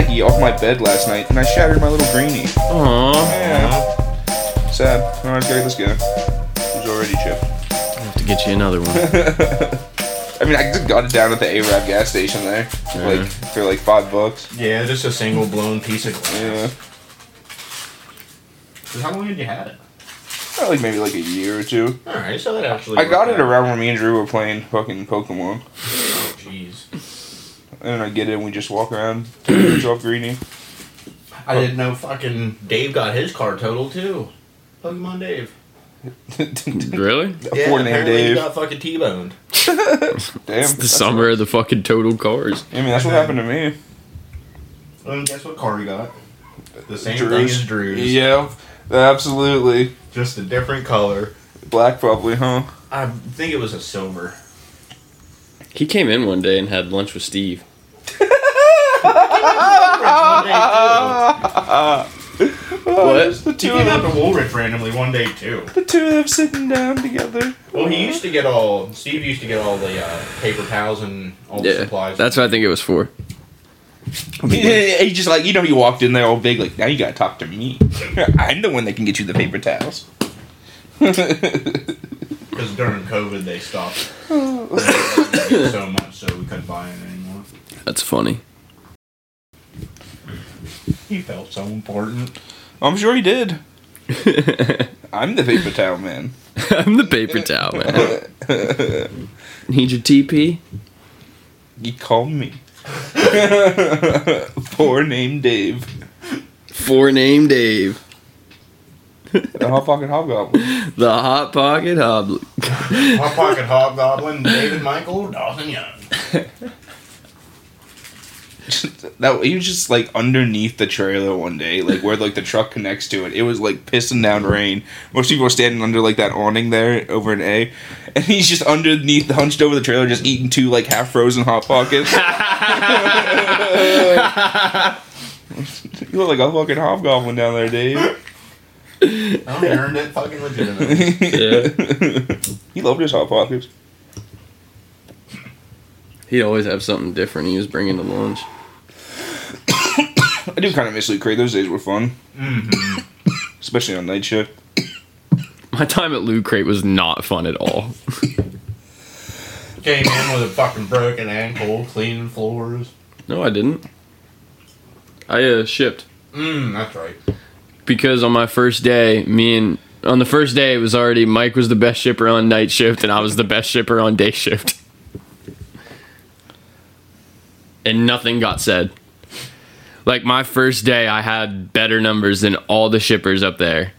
fucking I knocked my baggie off my bed last night and I shattered my little greenie. Aww. Yeah. Sad. Alright, guy, let's go. He's already chipped. I have to get you another one. I mean, I just got it down at the A-Rab gas station there, like for like five bucks. Yeah, just a single blown piece of glass. Yeah, 'Cause How long had you had it? Probably like maybe like a year or two. Alright, so that actually. I got worked it out. around when me and Drew were playing fucking Pokemon, Oh, jeez. And then I get it and we just walk around, take pictures off Greenie. I didn't know fucking Dave got his car totaled too. Pokemon Dave. really? A four name apparently he Dave. got fucking T-boned. Damn, It's the that's- summer of the fucking total cars. I mean, that's what happened to me. Well, guess what car he got? The same Drew's. thing as Drew's. Yeah, absolutely. Just a different color. Black probably, huh? I think it was a silver. He came in one day and had lunch with Steve. What? The He two came of out them, to Woolrich randomly one day too. the two of them sitting down together. Well, he used to get all. Steve used to get all the uh, paper towels and all the Yeah, supplies. that's what I think it was for. he, he just like you know he walked in there all big like now you gotta talk to me. I'm the one that can get you the paper towels. because during COVID they stopped so much, so we couldn't buy it anymore. That's funny. He felt so important. I'm sure he did. I'm the paper towel man. I'm the paper towel man. Need your TP? He called me. Poor name Dave. For name Dave. The hot pocket hobgoblin. The Hot Pocket Hobble. Hot Pocket Hobgoblin, David Michael, Dawson Young. that he was just like underneath the trailer one day, like where like the truck connects to it. It was like pissing down rain. Most people were standing under like that awning there over an A, and he's just underneath, hunched over the trailer, just eating two like half frozen hot pockets. you look like a fucking hobgoblin down there, Dave. Oh, he earned it fucking legitimately. Yeah. he loved his hot pockets. He'd always have something different he was bringing to lunch. I do kind of miss Loot Crate. Those days were fun, hmm especially on night shift. My time at Loot Crate was not fun at all. Came in with a fucking broken ankle, cleaning floors. No, I didn't. I uh, shipped. Mm, that's right. because on my first day, me and on the first day it was already Mike was the best shipper on night shift and I was the best shipper on day shift. And nothing got said. Like my first day I had better numbers than all the shippers up there.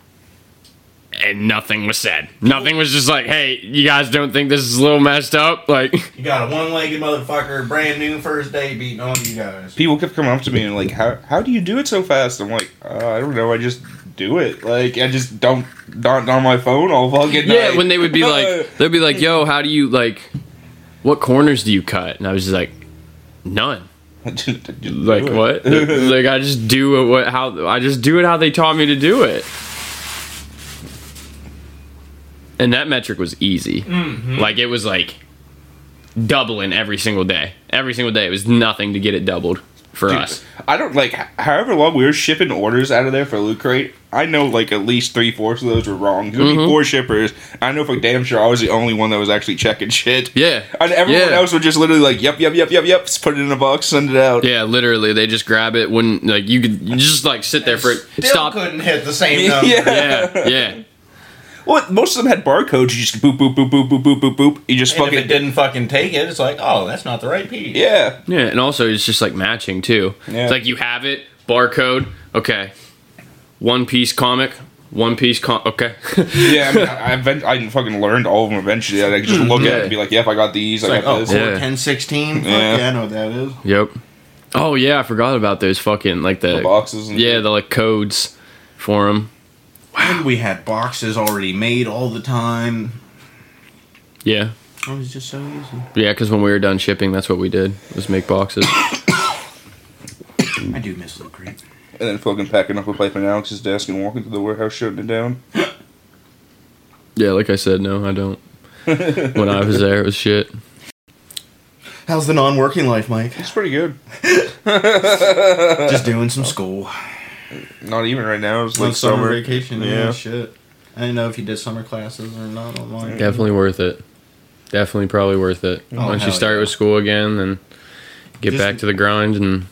And nothing was said. Nothing was just like, "Hey, you guys don't think this is a little messed up?" Like You got a one-legged motherfucker, brand new first day, beating on you guys. People kept coming up to me and like, "How how do you do it so fast?" I'm like, uh, "I don't know. I just do it. Like I just don't don't on my phone all fucking Yeah, night." when they would be like, they'd be like, "Yo, how do you like? What corners do you cut?" And I was just like, "None." Just- just do Like what? like I just do it. What? How? I just do it how they taught me to do it. And that metric was easy. Mm-hmm. Like it was like doubling every single day. Every single day, it was nothing to get it doubled for Dude, us. I don't like. However long we were shipping orders out of there for Loot Crate, I know like at least three fourths of those were wrong. There'd be Mhm. four shippers. I know for damn sure I was the only one that was actually checking shit. Yeah. And everyone yeah. else would just literally like, "Yep, yep, yep, yep, yep." Just put it in a box, send it out. Yeah, literally, they just grab it when like you could you just like sit there for Still stop. couldn't hit the same number. Yeah. Yeah, yeah. Well, most of them had barcodes. You just boop, boop, boop, boop, boop, boop, boop, boop. You just And if it didn't fucking take it, it's like, oh, that's not the right piece. Yeah. Yeah, and also it's just like matching too. Yeah. It's like you have it, barcode, okay. One piece comic, one piece com okay. Yeah, I mean, I, I, event- I fucking learned all of them eventually. I could just look at it and be like, "Yep, I got these. It's I like, got oh, this." core Yeah. 1016? Fuck Yeah. yeah, I know what that is. yep. Oh yeah, I forgot about those fucking like the, The boxes. And yeah, the like codes for them. And we had boxes already made all the time. Yeah. It was just so easy. Yeah, because when we were done shipping, that's what we did was make boxes. I do miss Loot Crate. and then fucking packing up a pipe in Alex's desk and walking to the warehouse, shutting it down. yeah, like I said, no, I don't. when I was there, it was shit. How's the non-working life, Mike? It's pretty good. Just doing some school. Not even right now. It's Like like summer, summer. vacation. Yeah. Yeah. shit. I didn't know if you did summer classes or not online. Definitely worth it. Definitely probably worth it. Oh, Once you start yeah. with school again, then get Just- back to the grind and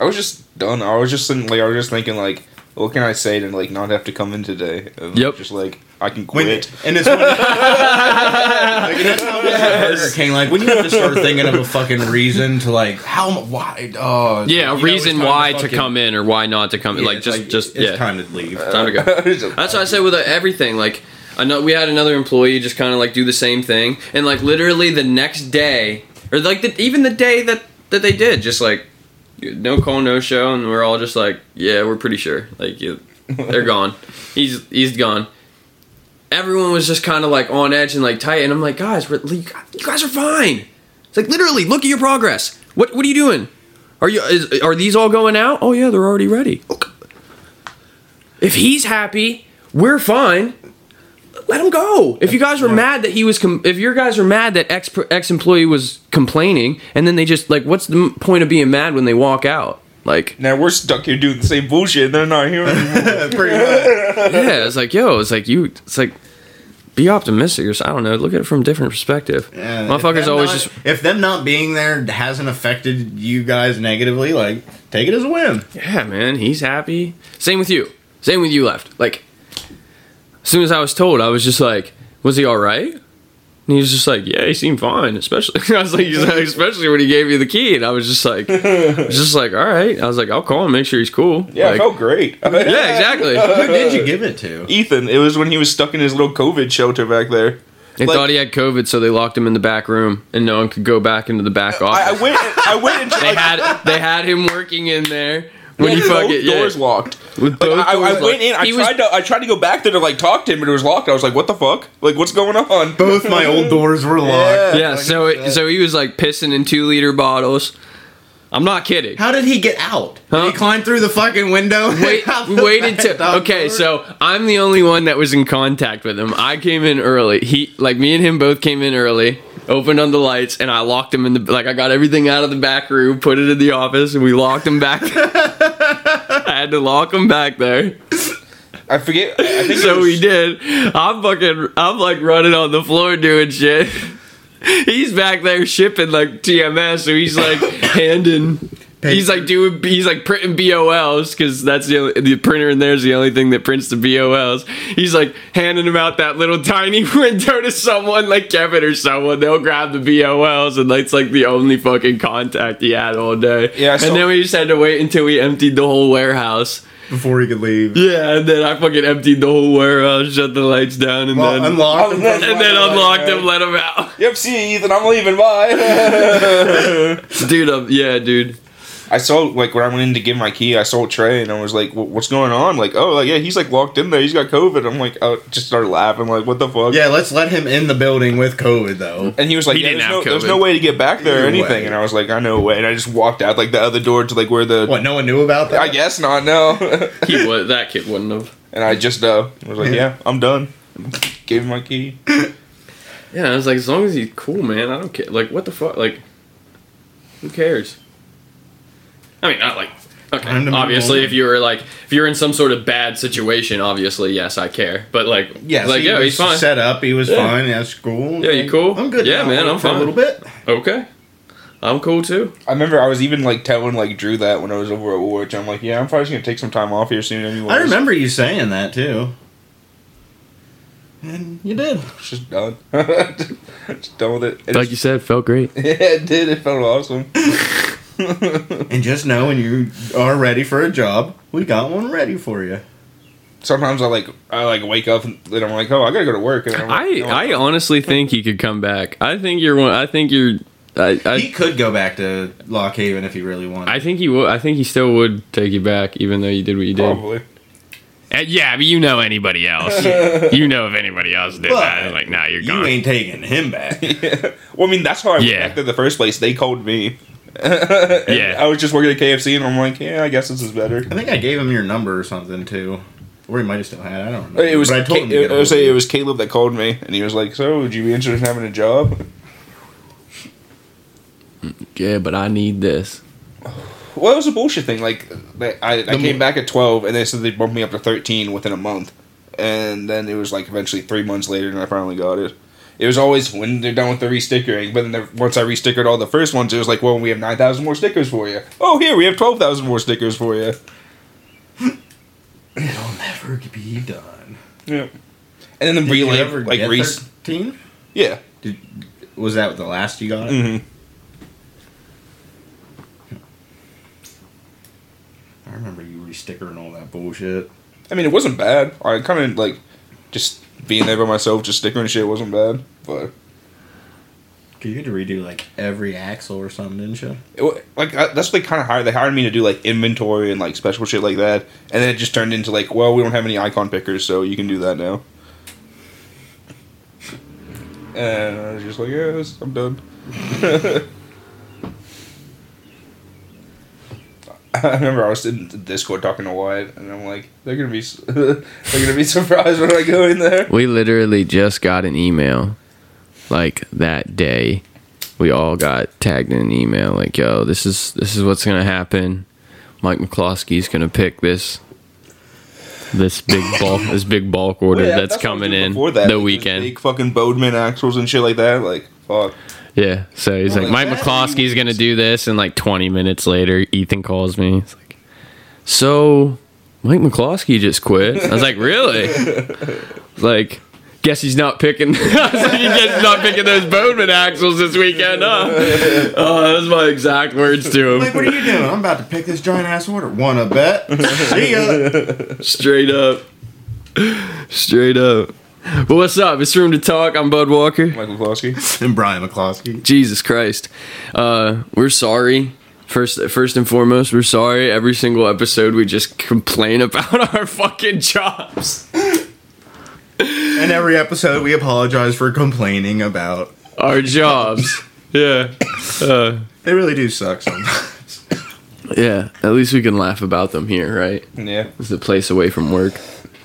I was just done. I was just sitting, like I was just thinking like, what can I say to like not have to come in today? And, Yep. Just like I can When, quit. and it's when, like, that's how it is at Burger King. Like when you have to start thinking of a fucking reason to like how why oh yeah, a you know, reason why to fucking- come in or why not to come in. Yeah, like it's just just it's yeah, time to leave. time to go. That's what I say with uh, everything. Like, I know we had another employee just kind of like do the same thing, and like literally the next day, or like the, even the day that that they did, just like no call, no show, and we're all just like, yeah, we're pretty sure, like you, they're gone. He's he's gone. Everyone was just kind of like on edge and like tight, and I'm like, guys, we're, you guys are fine. It's like literally, look at your progress. What what are you doing? Are you is, are these all going out? Oh yeah, they're already ready. If he's happy, we're fine. Let him go. If you guys were mad that he was, com- if your guys were mad that ex ex employee was complaining, and then they just like, what's the point of being mad when they walk out? Like, now we're stuck here doing the same bullshit. and They're not here anymore. Pretty much. yeah, it's like, yo, it's like you, it's like, be optimistic or s- I don't know, look at it from a different perspective. Yeah, if Motherfuckers them always not- just, if them not being there hasn't affected you guys negatively, like take it as a win. yeah, man, he's happy. Same with you. Same with you left. Like, as soon as I was told, I was just like, was he all right? And he was just like, yeah, he seemed fine. Especially, I was like, he's like, especially when he gave me the key, and I was just like, I was just like, all right. I was like, I'll call him, make sure he's cool. yeah, like, it felt great. yeah, exactly. Who did you give it to? Ethan, it was when he was stuck in his little COVID shelter back there. They Like- thought he had COVID, so they locked him in the back room, and no one could go back into the back office. I, I went. I went into they like, had they had him working in there when you both fucking yeah. doors locked. With Like, both I, doors I locked. went in. I He was- tried to. I tried to go back there to like talk to him, but it was locked. I was like, "What the fuck? Like, what's going on?" Both my old doors were locked. Yeah, so it, so he was like pissing in two liter bottles. I'm not kidding. How did he get out? Huh? Did he climb through the fucking window? Wait, Out we the waited back to. door? Okay, so I'm the only one that was in contact with him. I came in early. He, like me and him, both came in early. Opened on the lights, and I locked him in the like. I got everything out of the back room, put it in the office, and we locked him back. I had to lock him back there. I forget. I think So was- we did. I'm fucking. I'm like running on the floor doing shit. He's back there shipping like TMS, so he's like handing. He's like doing. He's like printing BOLs because that's the only, the printer in there is the only thing that prints the BOLs. He's like handing them out that little tiny window to someone like Kevin or someone. They'll grab the BOLs and that's like the only fucking contact he had all day. Yeah, saw- and then we just had to wait until we emptied the whole warehouse. before he could leave. Yeah, and then I fucking emptied the whole warehouse, shut the lights down, and Well, then unlocked. And and then unlocked him, let him out. Yep. See, Ethan, I'm leaving. Bye. Dude, um, yeah, dude. I saw like when I went in to give my key, I saw Trey and I was like, "What's going on?" Like, "Oh, like yeah, he's like locked in there. He's got COVID." I'm like, "Oh," just started laughing. Like, "What the fuck?" Yeah, let's let him in the building with COVID though. And he was like, He yeah, didn't there's, have no, there's no way to get back there or anything. way. And I was like, I know a way. And I just walked out like the other door to like where the. What? No one knew about that. I guess not. No. He was that kid wouldn't have. and I just uh was like, yeah, I'm done. Gave him my key. Yeah, I was like, as long as he's cool, man, I don't care. Like, what the fuck? Like, who cares? I mean, not like. Okay, Time obviously, if you were like, if you're in some sort of bad situation, obviously, yes, I care. But like, Yeah, like, he yeah, was he's fine. Set up. He was Yeah. fine. That's cool. Yeah, you cool? I'm good. Yeah, now. man, I'm for fine. a little bit. Okay, I'm cool too. I remember I was even like telling like Drew that when I was over at Woolwich. I'm like, yeah, I'm probably just gonna take some time off here soon anyway. I remember you saying that too. And you did. It's just done. just done with it. And Like you said, it felt great. yeah, it did. It felt awesome. And just know when you are ready for a job, we got one ready for you. Sometimes I like I like wake up and then I'm like, oh, I gotta go to work. And I'm like, I no, I honestly think he could come back. I think you're one. I think you're. I, he could go back to Lock Haven if he really wanted. I think he would. I think he still would take you back, even though you did what you did. probably. Uh, yeah, but you know anybody else. you know if anybody else did But that. Like, nah, you're gone. you gone. ain't taking him back. Yeah. Well, I mean, that's how I went Yeah. back there in the first place. They called me. Yeah. I was just working at KFC, and I'm like, yeah, I guess this is better. I think I gave him your number or something too, or he might have still had. it, I don't know. It was But I told Ca- him. To it, was, it was Caleb that called me, and he was like, "So, would you be interested in having a job?" Yeah, but I need this. Well, it was a bullshit thing. Like, I, I came back at 12, and they said they bumped me up to 13 within a month. And then it was like eventually three months later, and I finally got it. It was always when they're done with the restickering, but then once I restickered all the first ones, it was like, well, we have 9,000 more stickers for you. Oh, here, we have 12,000 more stickers for you. It'll never be done. Yeah. And then the Did you relay, ever like, res- 13? Yeah. Was that the last you got? Mm-hmm. I remember you restickering all that bullshit. I mean, it wasn't bad. I kind of, like, just being there by myself, just stickering shit wasn't bad. But You had to redo like every axle or something, didn't you? It, like I, that's what they kind of hired. They hired me to do like inventory and like special shit like that, and then it just turned into like, well, we don't have any icon pickers, so you can do that now. And I was just like, yes, I'm done. I remember I was in the Discord talking to Wyatt, and I'm like, they're gonna be, they're gonna be surprised when I go in there. We literally just got an email like that day. We all got tagged in an email like, "Yo, this is this is what's gonna happen. Mike McCloskey's gonna pick this this big bulk this big bulk order Well, yeah, that's, was coming in that, the weekend." Big fucking Bodeman axles and shit like that. Like, fuck. Yeah, so he's Well, like, Mike McCloskey's gonna do this, and like 20 minutes later, Ethan calls me. He's like, "So, Mike McCloskey just quit." I was like, "Really?" like, guess he's not picking. I was like, guess he's not picking those Bowman axles this weekend, huh? Oh, that was my exact words to Like, him. what are you doing? I'm about to pick this giant ass order. Wanna bet? See ya. Straight up, straight up. But what's up? It's room to talk. I'm Bud Walker. Michael Klosky. And Brian McCloskey. Jesus Christ. Uh, we're sorry. First, first and foremost, we're sorry. Every single episode, we just complain about our fucking jobs, And every episode, we apologize for complaining about. our jobs. Yeah, uh, They really do suck sometimes. yeah. At least we can laugh about them here, right? Yeah. It's the place away from work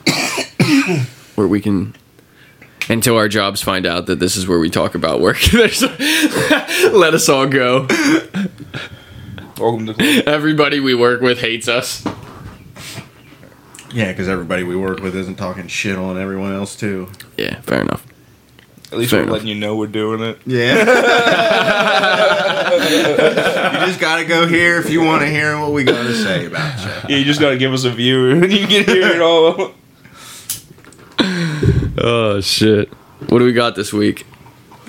where we can. Until our jobs find out that this is where we talk about work, There's- let us all go. Welcome to club. Everybody we work with hates us. yeah, because everybody we work with isn't talking shit on everyone else, too. Yeah, fair enough. At least Fair we're enough. letting you know we're doing it. Yeah. you just gotta go here if you want to hear what we gotta say about you. Yeah, you just gotta give us a view and you can hear it all. Oh shit! What do we got this week?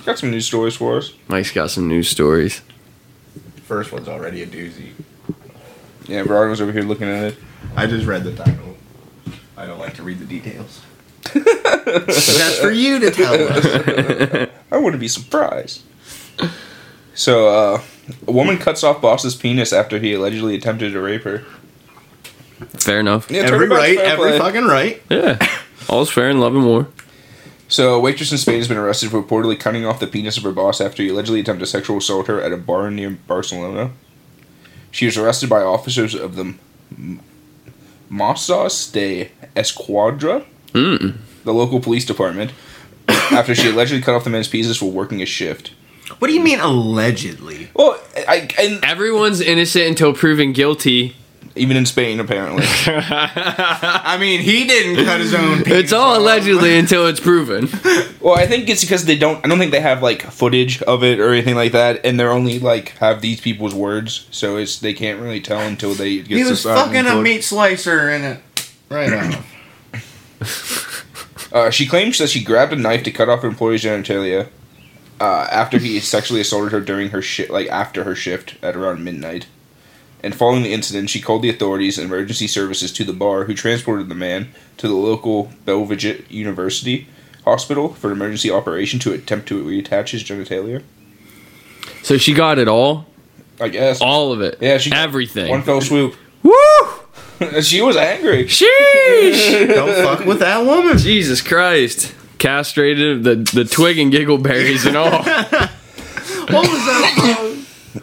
Got some news stories for us. Mike's got some news stories. First one's already a doozy. Yeah, Brian was over here looking at it. I just read the title. I don't like to read the details. That's for you to tell us. I wouldn't be surprised. So, uh, a woman cuts off boss's penis after he allegedly attempted to rape her. Fair enough. Yeah, every right, every play. fucking right. Yeah, all's fair in love and war. So, a waitress in Spain has been arrested for reportedly cutting off the penis of her boss after he allegedly attempted to sexual assault her at a bar near Barcelona. She was arrested by officers of the M- Mossos de Esquadra, Mm. the local police department, after she allegedly cut off the man's penises while working a shift. What do you mean allegedly? Well, I, and Everyone's innocent until proven guilty. Even in Spain, apparently. I mean, he didn't cut his own. Penis It's all off. allegedly until it's proven. Well, I think it's because they don't. I don't think they have like footage of it or anything like that, and they're only like have these people's words, so it's they can't really tell until they get He to was sign fucking a court. meat slicer in it. Right on. Uh, she claims that she grabbed a knife to cut off her employee's genitalia uh, after he sexually assaulted her during her shift, like after her shift at around midnight. And following the incident, she called the authorities and emergency services to the bar, who transported the man to the local Belvidere University hospital for an emergency operation to attempt to reattach his genitalia. So she got it all, I guess. all of it. Yeah, she everything. One fell swoop. Woo! she was angry. Sheesh! Don't fuck with that woman. Jesus Christ! Castrated the the twig and giggle berries and all. What was that from?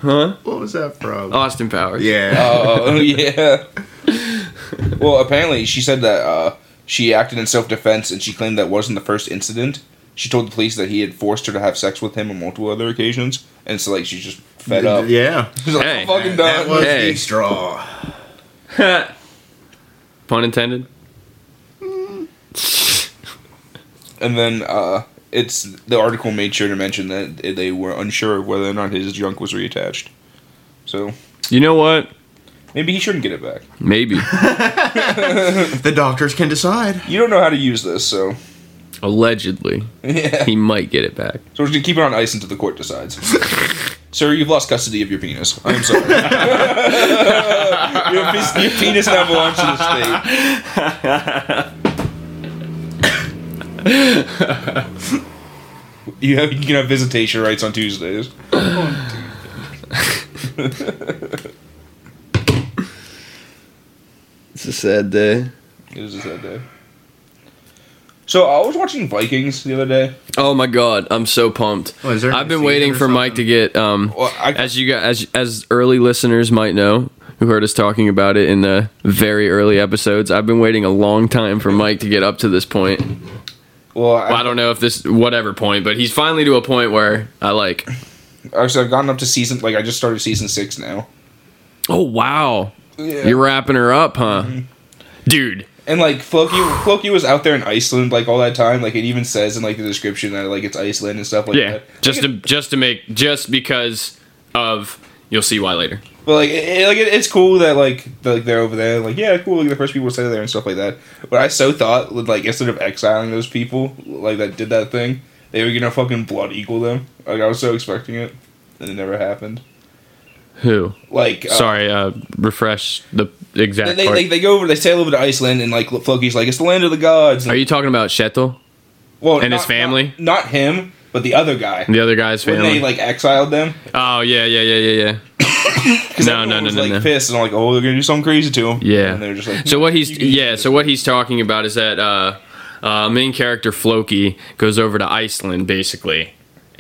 Huh? What was that from? Austin Powers. Yeah. Oh yeah. well, apparently she said that uh, she acted in self defense, and she claimed that wasn't the first incident. she told the police that he had forced her to have sex with him on multiple other occasions, and so like she's just fed up. Yeah. She's like, Hey, I'm fucking That done. was Hey. the straw. Pun intended. And then uh, it's the article made sure to mention that they were unsure of whether or not his junk was reattached. So You know what? maybe he shouldn't get it back. Maybe. The doctors can decide. You don't know how to use this, so Allegedly, yeah. he might get it back. So we're just gonna keep it on ice until the court decides. Sir, you've lost custody of your penis. I'm sorry. your, your penis now belongs to the state. you, have, you can have visitation rights on Tuesdays. It's a sad day. It was a sad day. So I was watching Vikings the other day. Oh my god, I'm so pumped. Oh, is there a I've been waiting or for Mike to get um Well, I, as you guys as as early listeners might know who heard us talking about it in the very early episodes. I've been waiting a long time for Mike to get up to this point. Well, I, Well, I don't know if this whatever point, but he's finally to a point where I like. actually, I've gotten up to season. Like I just started season six now. Oh wow, Yeah. you're wrapping her up, huh, mm-hmm. dude? And like Floki, Floki was out there in Iceland like all that time. Like it even says in like the description that like it's Iceland and stuff like Yeah, that. just to just to make just because of you'll see why later. but like it, like it, it's cool that like the, like they're over there. Like yeah, cool. Like the first people to stay there and stuff like that. But I so thought like instead of exiling those people like that did that thing, they were gonna fucking blood eagle them. Like I was so expecting it, and it never happened. Who? Like uh, Sorry, uh, refresh the exact They, they, part. they, they go over, they sail over to Iceland, and like Floki's like, it's the land of the gods. Are you talking about Kjetill, well, and his family? Not, not him, but the other guy. the other guy's when family? they like exiled them, oh yeah, yeah, yeah, yeah, yeah. No, no, no, was, no, like no. pissed and like, oh, they're gonna do something crazy to him. Yeah. and they're just like, So what he's yeah, so what he's talking about is that uh, uh, main character Floki goes over to Iceland basically,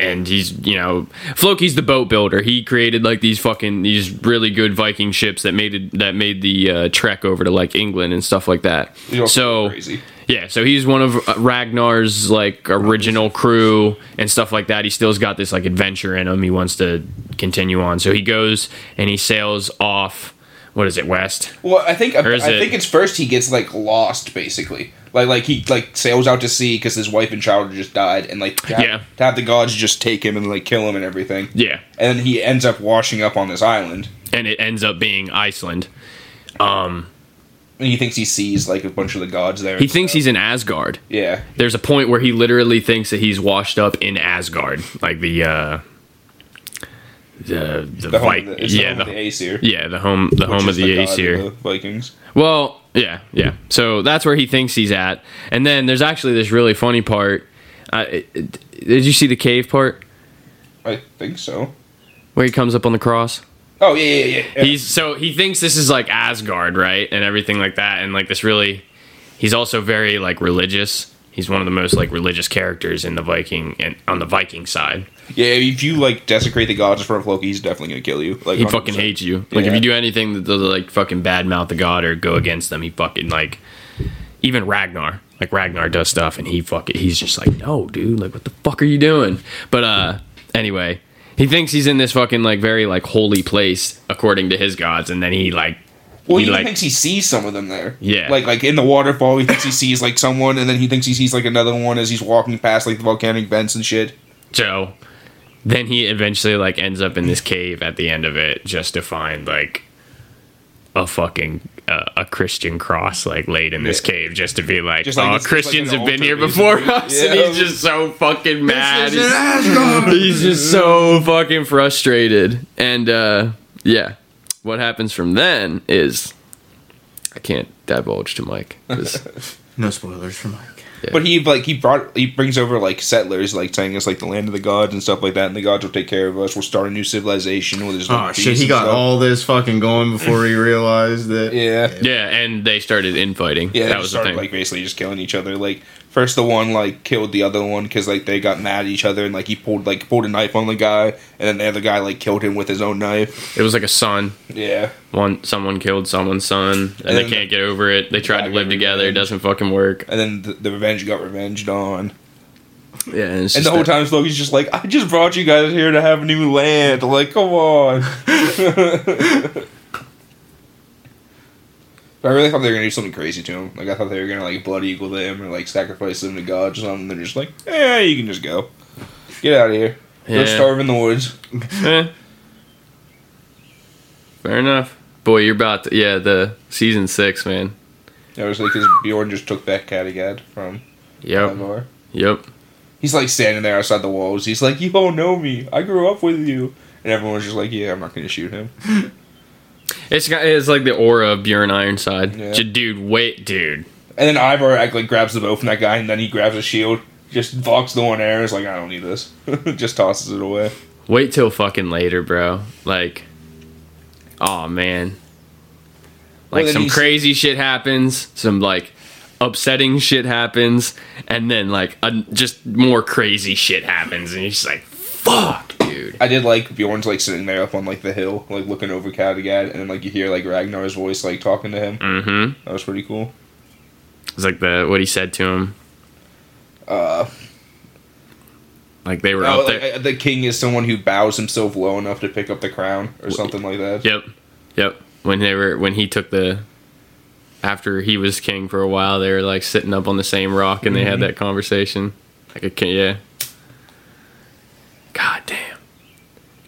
and he's you know Floki's the boat builder. He created like these fucking these really good Viking ships that made it that made the uh, trek over to like England and stuff like that. So crazy. yeah, so he's one of uh, Ragnar's like original crew and stuff like that. He still's got this like adventure in him. He wants to continue on. So he goes and he sails off. What is it, west? Well, I think I, it- think it's first he gets like lost basically. Like like he like sails out to sea because his wife and child just died, and like to have, Yeah. to have the gods just take him and like kill him and everything. Yeah, And then he ends up washing up on this island, and it ends up being Iceland. Um, and he thinks he sees like a bunch of the gods there. he thinks he's in Asgard. yeah. There's a point where he literally thinks that he's washed up in Asgard, like the uh, the the, The home, Vi- of the, yeah the home of the the, Aesir. yeah the home the home of the god Aesir. the Vikings. Well, yeah, yeah. So that's where he thinks he's at. And then there's actually this really funny part. Uh, it- it- did you see the cave part I think so. where he comes up on the cross? Oh yeah, yeah, yeah. yeah. He's so he thinks this is like Asgard, right, and everything like that, and like this really. He's also very like religious. He's one of the most like religious characters in the Viking and on the Viking side. Yeah. If you like desecrate the gods in front of Floki, he's definitely gonna kill you. Like He 100%. fucking hates you. Like if you do anything that does like fucking badmouth the god or go against them, he fucking like even Ragnar. Like Ragnar does stuff and he fucking he's just like, No, dude, like what the fuck are you doing? But uh anyway, he thinks he's in this fucking like very like holy place according to his gods, and then he like Well, he he, like thinks he sees some of them there. Yeah. Like like in the waterfall, he thinks he sees like someone, and then he thinks he sees like another one as he's walking past like the volcanic vents and shit. so then he eventually like ends up in this cave at the end of it just to find like a fucking uh, a Christian cross like laid in this Yeah. cave just to be like, Just like oh Christians like have been here before us and he's just so fucking mad This is an Asgard. he's just so fucking frustrated and uh yeah what happens from then is I can't divulge to Mike No spoilers for Mike. But he like he brought he brings over like settlers, like saying it's like the land of the gods and stuff like that, and the gods will take care of us. We'll start a new civilization. Where there's Oh shit, he and got stuff. all this fucking going before he realized that. Yeah. yeah and they started infighting Yeah, that they was the started thing like basically just killing each other. Like first, the one like killed the other one because like they got mad at each other and like he pulled like pulled a knife on the guy, and then the other guy like killed him with his own knife. it was like a son Yeah, one someone killed someone's son and, And they can't get over it they tried to live get together it doesn't fucking work and then the, the revenge got revenged on. Yeah, and, And the whole that- time Floki's just like, I just brought you guys here to have a new land. Like, come on. I really thought they were gonna do something crazy to him. Like I thought they were gonna like blood eagle him or like sacrifice him to God or something. They're just like, yeah, you can just go. Get out of here. Go Yeah. starve in the woods. Eh. Fair enough. Boy, you're about to, yeah, the season six, man. Obviously, because Bjorn just took back Kattegat from Yep. Ivar. Yep. He's like standing there outside the walls. He's like, "You don't know me. I grew up with you." And everyone's just like, "Yeah, I'm not gonna shoot him." It's got it's like the aura of Bjorn Ironside. Yeah. J- Dude, wait, dude. And then Ivar act like grabs the bow from that guy, and then he grabs a shield, just blocks the one arrow. Is like, "I don't need this." just tosses it away. Wait till fucking later, bro. Like, oh man. Like Well, some he's- crazy shit happens, some like upsetting shit happens, and then like a, just more crazy shit happens, and you're just like, fuck, dude. I did like Bjorn's like sitting there up on like the hill, like looking over Kattegat, and then like you hear like Ragnar's voice like talking to him. Mm-hmm. That was pretty cool. It's like the what he said to him. Uh, Like they were oh, up there. like, uh, the king is someone who bows himself low enough to pick up the crown, or something like that. Yep. Yep. When they were when he took the after he was king for a while, they were like sitting up on the same rock and they had that conversation. Like a king, yeah. God damn.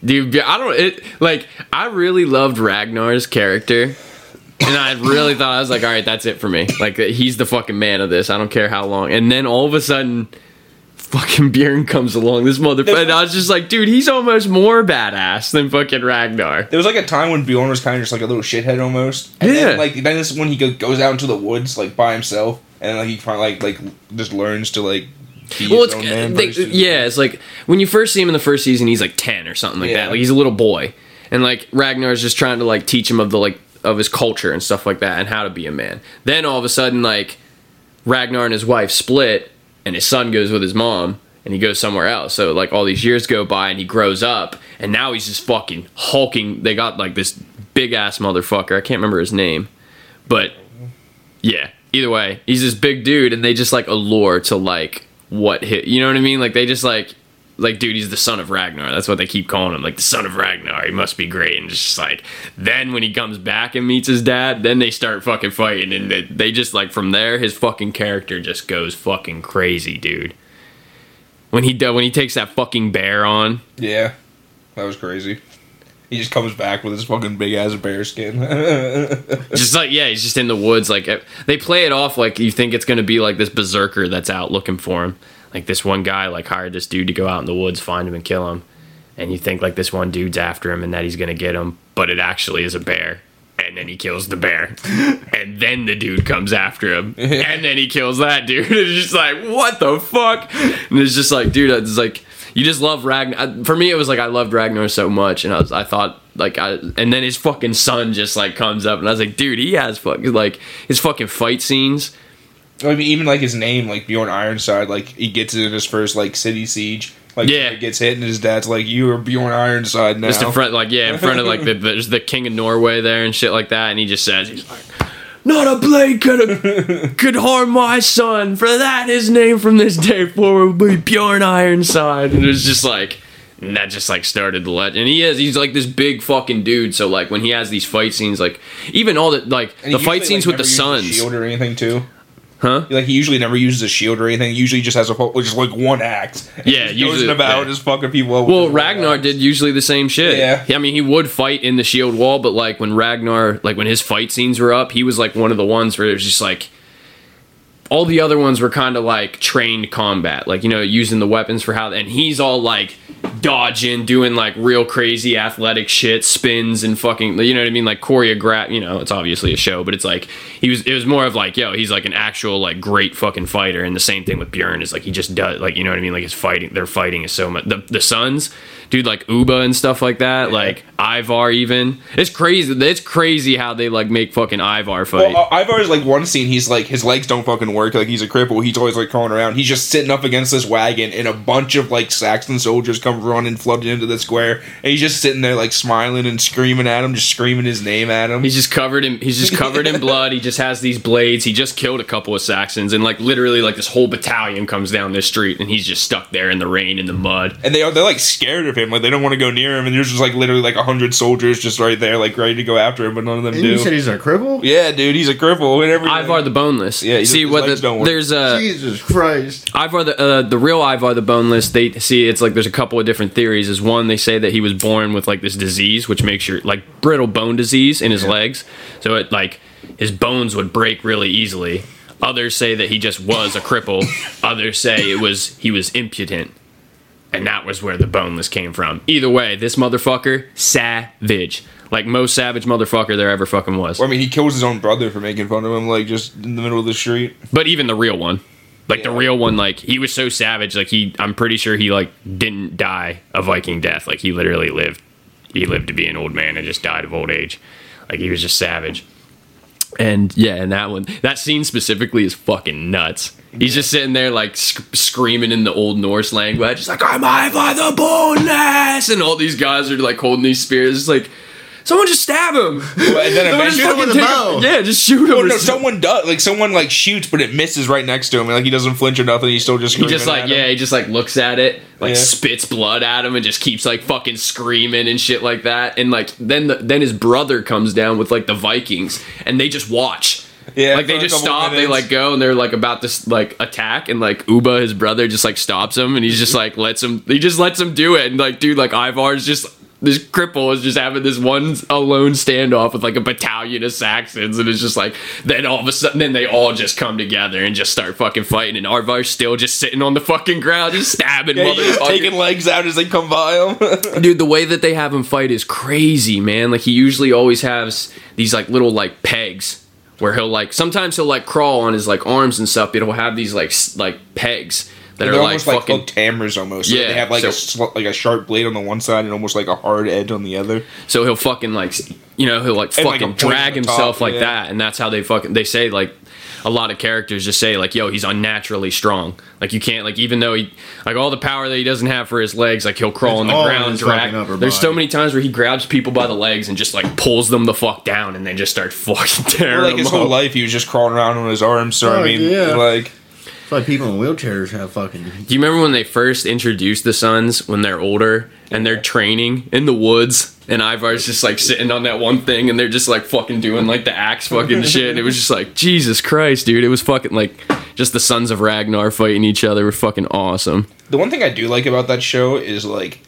Dude, I don't it like I really loved Ragnar's character. And I really thought I was like, all right, that's it for me. Like uh, he's the fucking man of this. I don't care how long. And then all of a sudden, fucking Bjorn comes along. This motherfucker. And I was just like, dude, he's almost more badass than fucking Ragnar. There was like a time when Bjorn was kind of just like a little shithead almost. And Yeah. Then, like then it's when he goes out into the woods like by himself, and like he finally like like just learns to like Well, it's they, yeah, it's like when you first see him in the first season, he's like ten or something like Yeah. that. Like he's a little boy, and like Ragnar's just trying to like teach him of the like of his culture and stuff like that, and how to be a man. Then all of a sudden, like Ragnar and his wife split, and his son goes with his mom, and he goes somewhere else. So like all these years go by, and he grows up, and now he's just fucking hulking. They got like this big ass motherfucker. I can't remember his name, but yeah. Either way, he's this big dude, and they just like allure to like what hit. You know what I mean? Like they just like like dude, he's the son of Ragnar. That's what they keep calling him. Like the son of Ragnar. He must be great. And just like then when he comes back and meets his dad, then they start fucking fighting, and they, they just like from there, his fucking character just goes fucking crazy, dude. When he do, when he takes that fucking bear on, yeah, that was crazy. He just comes back with his fucking big ass bear skin. just like yeah, he's just in the woods. Like eh, they play it off like you think it's gonna be like this berserker that's out looking for him. Like this one guy like hired this dude to go out in the woods, find him, and kill him. And you think like this one dude's after him and that he's gonna get him, but it actually is a bear. And then he kills the bear, and then the dude comes after him, and then he kills that dude. It's just like what the fuck? And it's just like, dude, it's like you just love Ragnar. Uh, for me, it was like I loved Ragnar so much, and I was I thought like I and then his fucking son just like comes up, and I was like, dude, he has fucking like his fucking fight scenes. I mean, even like his name, like Bjorn Ironside, like he gets it in his first like city siege. Like Yeah. he gets hit, and his dad's like, "You are Bjorn Ironside now." Just in front, like yeah, in front of like the there's the king of Norway there and shit like that, and he just says he's like, "Not a blade could could harm my son. For that, his name from this day forward will be Bjorn Ironside." And it was just like. And that just like started the legend. And he is, he's like this big fucking dude. So like when he has these fight scenes, like even all the like And the fight usually, scenes like, with the never uses a sons, shield or anything too. Huh? Like he usually never uses a shield or anything. He usually just has a just like one axe. Yeah, he just usually- about yeah. just fucking people. up Well, Ragnar did usually the same shit. Yeah. I mean, he would fight in the shield wall, but like when Ragnar, like when his fight scenes were up, he was like one of the ones where it was just like all the other ones were kind of like trained combat, like you know, using the weapons for how, and he's all like dodging, doing like real crazy athletic shit, spins and fucking, you know what I mean, like choreograph. You know, it's obviously a show, but it's like he was. It was more of like, yo, he's like an actual like great fucking fighter, and the same thing with Bjorn is like he just does, like you know what I mean, like his fighting, their fighting is so much. The the sons, dude, like Ubbe and stuff like that, like Ivar even. It's crazy. It's crazy how they like make fucking Ivar fight. Well, uh, Ivar's like one scene. He's like his legs don't fucking work. Like he's a cripple. He's always like crawling around. He's just sitting up against this wagon, and a bunch of like Saxon soldiers come running, flooding into the square, and he's just sitting there like smiling and screaming at him, just screaming his name at him. He's just covered in he's just covered in blood. He just has these blades. He just killed a couple of Saxons and like literally like this whole battalion comes down this street and he's just stuck there in the rain in the mud. and they are they're like scared of him, like they don't want to go near him, and there's just like literally like a hundred soldiers just right there, like ready to go after him, but none of them And do. you said he's a cripple? yeah, dude, he's a cripple and everything. Ivar the Boneless. Yeah, he- see what the, don't work. there's a Jesus Christ. Ivar the uh, the real Ivar the Boneless. They see it's like there's a couple of different theories. Is one they say that he was born with like this disease, which makes your like brittle bone disease in his legs, so it like his bones would break really easily. Others say that he just was a cripple. Others say it was he was impotent, and that was where the boneless came from. Either way, this motherfucker savage, like most savage motherfucker there ever fucking was. Well, I mean, he kills his own brother for making fun of him, like just in the middle of the street. But even the real one, like the real one, like he was so savage. Like he, I'm pretty sure he like didn't die a Viking death. Like he literally lived. He lived to be an old man and just died of old age. Like he was just savage. And yeah, and that one, that scene specifically is fucking nuts. He's just sitting there like sc- screaming in the old Norse language, like I'm Ivar the Boneless, and all these guys are like holding these spears. It's like someone just stab him. But then Someone just eventually, Shoot him with fucking a take bow. Yeah, just shoot him. well, no, someone does like someone like shoots, but it misses right next to him, and like he doesn't flinch or nothing. He's still just He just like at him. yeah, he just like looks at it, like Yeah. spits blood at him, and just keeps like fucking screaming and shit like that. And like then the, then his brother comes down with like the Vikings, and they just watch. Yeah, like they just couple stop, they like go, and they're like about to like attack, and like Ubbe, his brother, just like stops him, and he's just like lets him, he just lets him do it, and like dude, like Ivar's just. This cripple is just having this one alone standoff with like a battalion of Saxons, and it's just like then all of a sudden, then they all just come together and just start fucking fighting, and Ivar's still just sitting on the fucking ground, just stabbing Yeah, motherfuckers. taking legs out as they come by him. Dude, the way that they have him fight is crazy, man. Like he usually always has these like little like pegs where he'll like sometimes he'll like crawl on his like arms and stuff, but he'll have these like s- like pegs that They're are like almost like fucking. hooked hammers almost. So Yeah, they have like a so- sl- like a sharp blade on the one side and almost like a hard edge on the other. so he'll fucking like you know he'll like And, like, fucking drag the himself top, like yeah. that, and that's how they fucking they say like. A lot of characters just say like, "Yo, he's unnaturally strong. Like you can't like even though he like all the power that he doesn't have for his legs, like he'll crawl on the ground, drag. fucking upper There's so many times where he grabs people by the legs and just like pulls them the fuck down, and then just start fucking tearing like them his up. whole life, he was just crawling around on his arms. So I Oh, mean, yeah. like It's like people in wheelchairs have fucking. Do you remember when they first introduced the sons when they're older and they're training in the woods and Ivar's just like sitting on that one thing and they're just like fucking doing like the axe fucking shit and it was just like Jesus Christ, dude. It was fucking like just the sons of Ragnar fighting each other were fucking awesome. the one thing I do like about that show is like,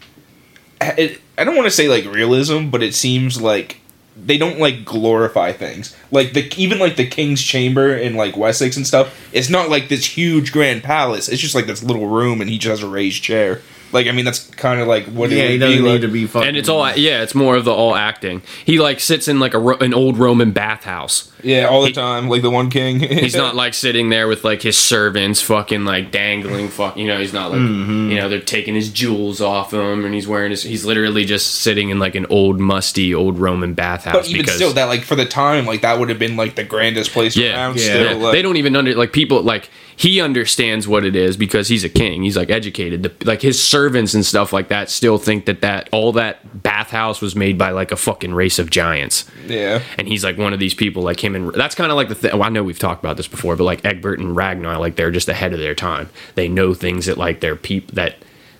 it, I don't want to say like realism, but it seems like they don't like glorify things. Like the even like the King's Chamber in like Wessex and stuff. It's not like this huge grand palace. It's just like this little room, and he just has a raised chair. Like I mean, that's kind of like what Yeah, it he would doesn't be need like. to be fucking. And it's all yeah, it's more of the all acting. He like sits in like a Ro- an old Roman bathhouse. Yeah, all the time, like the one king. He's not like sitting there with like his servants fucking like dangling fuck you know, he's not like mm-hmm. you know, they're taking his jewels off him and he's wearing his he's literally just sitting in like an old musty old Roman bathhouse But even because still, that like for the time, like that would have been like the grandest place yeah, around. yeah. Still, yeah. like, they don't even under like people like he understands what it is because he's a king. He's like educated. The, like his servants and stuff like that still think that that all that bathhouse was made by like a fucking race of giants. Yeah, and he's like one of these people like him and that's kind of like the thing well, oh, i know we've talked about this before but like egbert and ragnar like they're just ahead of their time they know things that like their people that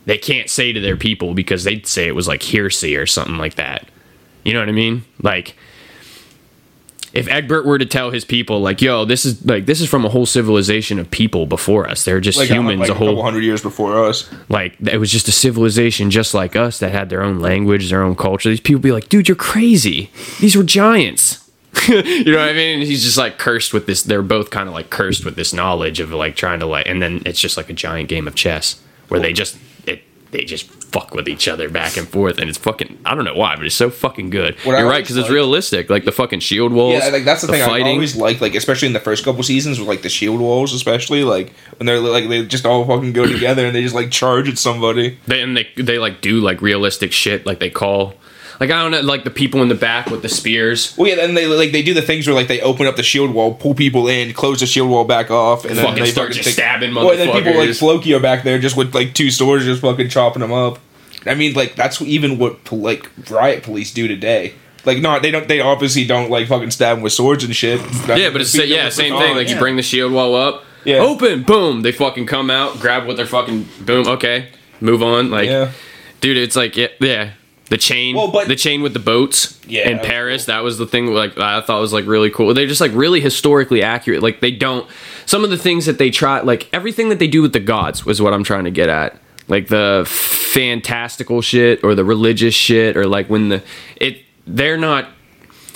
they can't say to their people because they'd say it was like hearsay or something like that you know what i mean like if egbert were to tell his people like yo this is like this is from a whole civilization of people before us they're just like humans like a a whole hundred years before us. like it was just a civilization just like us that had their own language, their own culture. These people be like, dude, you're crazy. These were giants. you know what I mean? And he's just like cursed with this. They're both kind of like cursed with this knowledge of like trying to like, and then it's just like a giant game of chess where they just it they just fuck with each other back and forth, and it's fucking I don't know why, but it's so fucking good. What you're right because it's realistic, like the fucking shield walls. Yeah, like that's the, thing. I fighting. always like, like especially in the first couple seasons with like the shield walls, especially like when they're like they just all fucking go together and they just like charge at somebody. They, and they they like do like realistic shit, like they call. Like I don't know, like the people in the back with the spears. Well, yeah, and they like they do the things where like they open up the shield wall, pull people in, close the shield wall back off, and then they start fucking just stabbing Well, and then people like motherfuckers. Floki are back there just with like two swords, just fucking chopping them up. I mean, like that's even what like riot police do today. Like, not they don't they obviously don't like fucking stab 'em with swords and shit. Yeah, but it's Beat 'em yeah, same thing. gong, Like you bring the shield wall up, Yeah. open, boom. They fucking come out, grab what they're fucking boom. Okay, move on. Like, Yeah. dude, it's like yeah, yeah. The chain, Well, but- the chain with the boats Yeah, in Paris. That was the thing. Like I thought was like really cool. They're just like really historically accurate. Like they don't. Some of the things that they try, like everything that they do with the gods, was what I'm trying to get at. Like the fantastical shit or the religious shit or like when the it they're not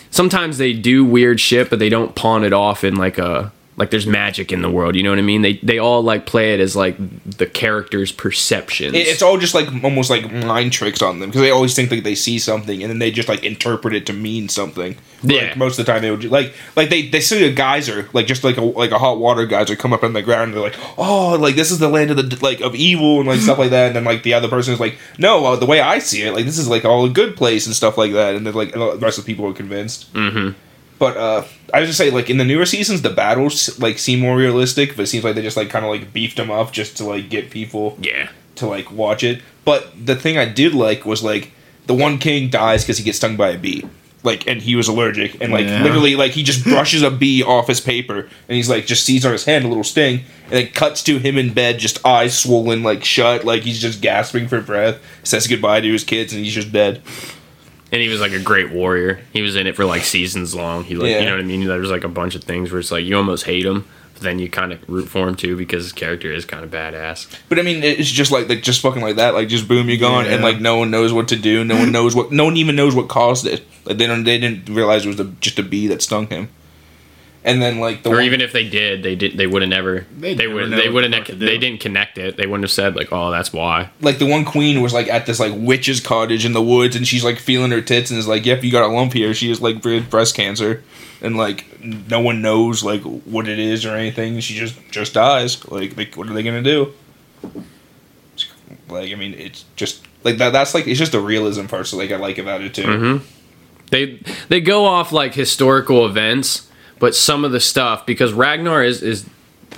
sometimes they do weird shit, but they don't pawn it off in like a like there's magic in the world. You know what I mean? They they all like play it as like the character's perceptions. It- It's all just like almost like mind tricks on them because they always think that they see something and then they just like interpret it to mean something. Yeah. Like, most of the time they would like like they they see a geyser like just like a like a hot water geyser come up on the ground and they're like oh like this is the land of the like of evil and like stuff like that and then like the other person is like no uh, the way I see it like this is like all a good place and stuff like that and then like the rest of the people are convinced. Mhm. But uh, I was just say like in the newer seasons the battles like seem more realistic but it seems like they just like kind of like beefed them up just to like get people yeah. to like watch it. But the thing I did like was like the one king dies because he gets stung by a bee. Like and he was allergic and like Yeah. literally like he just brushes a bee off his paper and he's like just sees on his hand a little sting and it cuts to him in bed just eyes swollen like shut like he's just gasping for breath says goodbye to his kids and he's just dead. And he was like a great warrior. He was in it for like seasons long. He like Yeah. you know what I mean. There was like a bunch of things where it's like you almost hate him, but then you kind of root for him too because his character is kind of badass. But I mean it's just like like just fucking like that like just boom you're gone and like no one knows what to do no one knows what no one even knows what caused it like they don't they didn't realize it was the, just a bee that stung him. And then like the Or one- even if they did, they did. They would have never. They'd They would. know They would the have. fuck to They didn't connect it. They wouldn't have said like, "Oh, that's why." like the one queen was like at this like witch's cottage in the woods and she's like feeling her tits and is like yep you got a lump here she is like bre- breast cancer and like no one knows like what it is or anything she just just dies like they, what are they gonna do like i mean it's just like that that's like it's just the realism part so like i like about it too Mhm. They they go off like historical events, but some of the stuff because Ragnar is is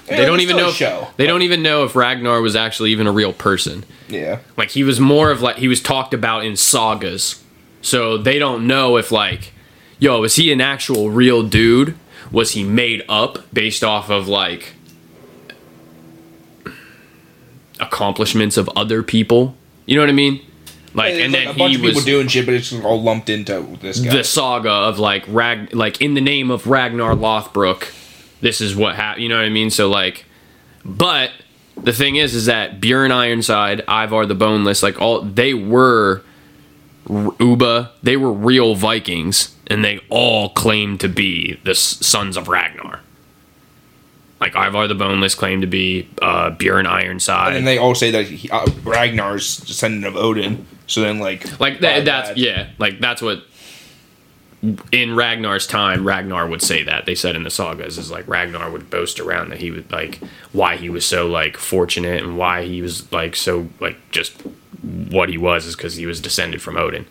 Yeah, they don't even know if, show. they don't even know if Ragnar was actually even a real person. yeah Like he was more of like he was talked about in sagas. So they don't know if like yo, is he an actual real dude? Was he made up based off of like accomplishments of other people? You know what I mean? Like and like, then a bunch he of people was doing shit but it's all lumped into this guy the saga of like Rag like in the name of Ragnar Lothbrok, this is what happened. You know what I mean? So like, but the thing is, is that Bjorn Ironside, Ivar the Boneless, like all they were Ubbe, they were real Vikings, and they all claimed to be the sons of Ragnar. Like Ivar the Boneless claimed to be uh, Bjorn Ironside. and they all say that he, uh, ragnar's descendant of odin so then like Like that, that's that- yeah. Like that's what in Ragnar's time, Ragnar would say that. They said in the sagas is like Ragnar would boast around that he would like why he was so like fortunate and why he was like so like just what he was is because he was descended from Odin.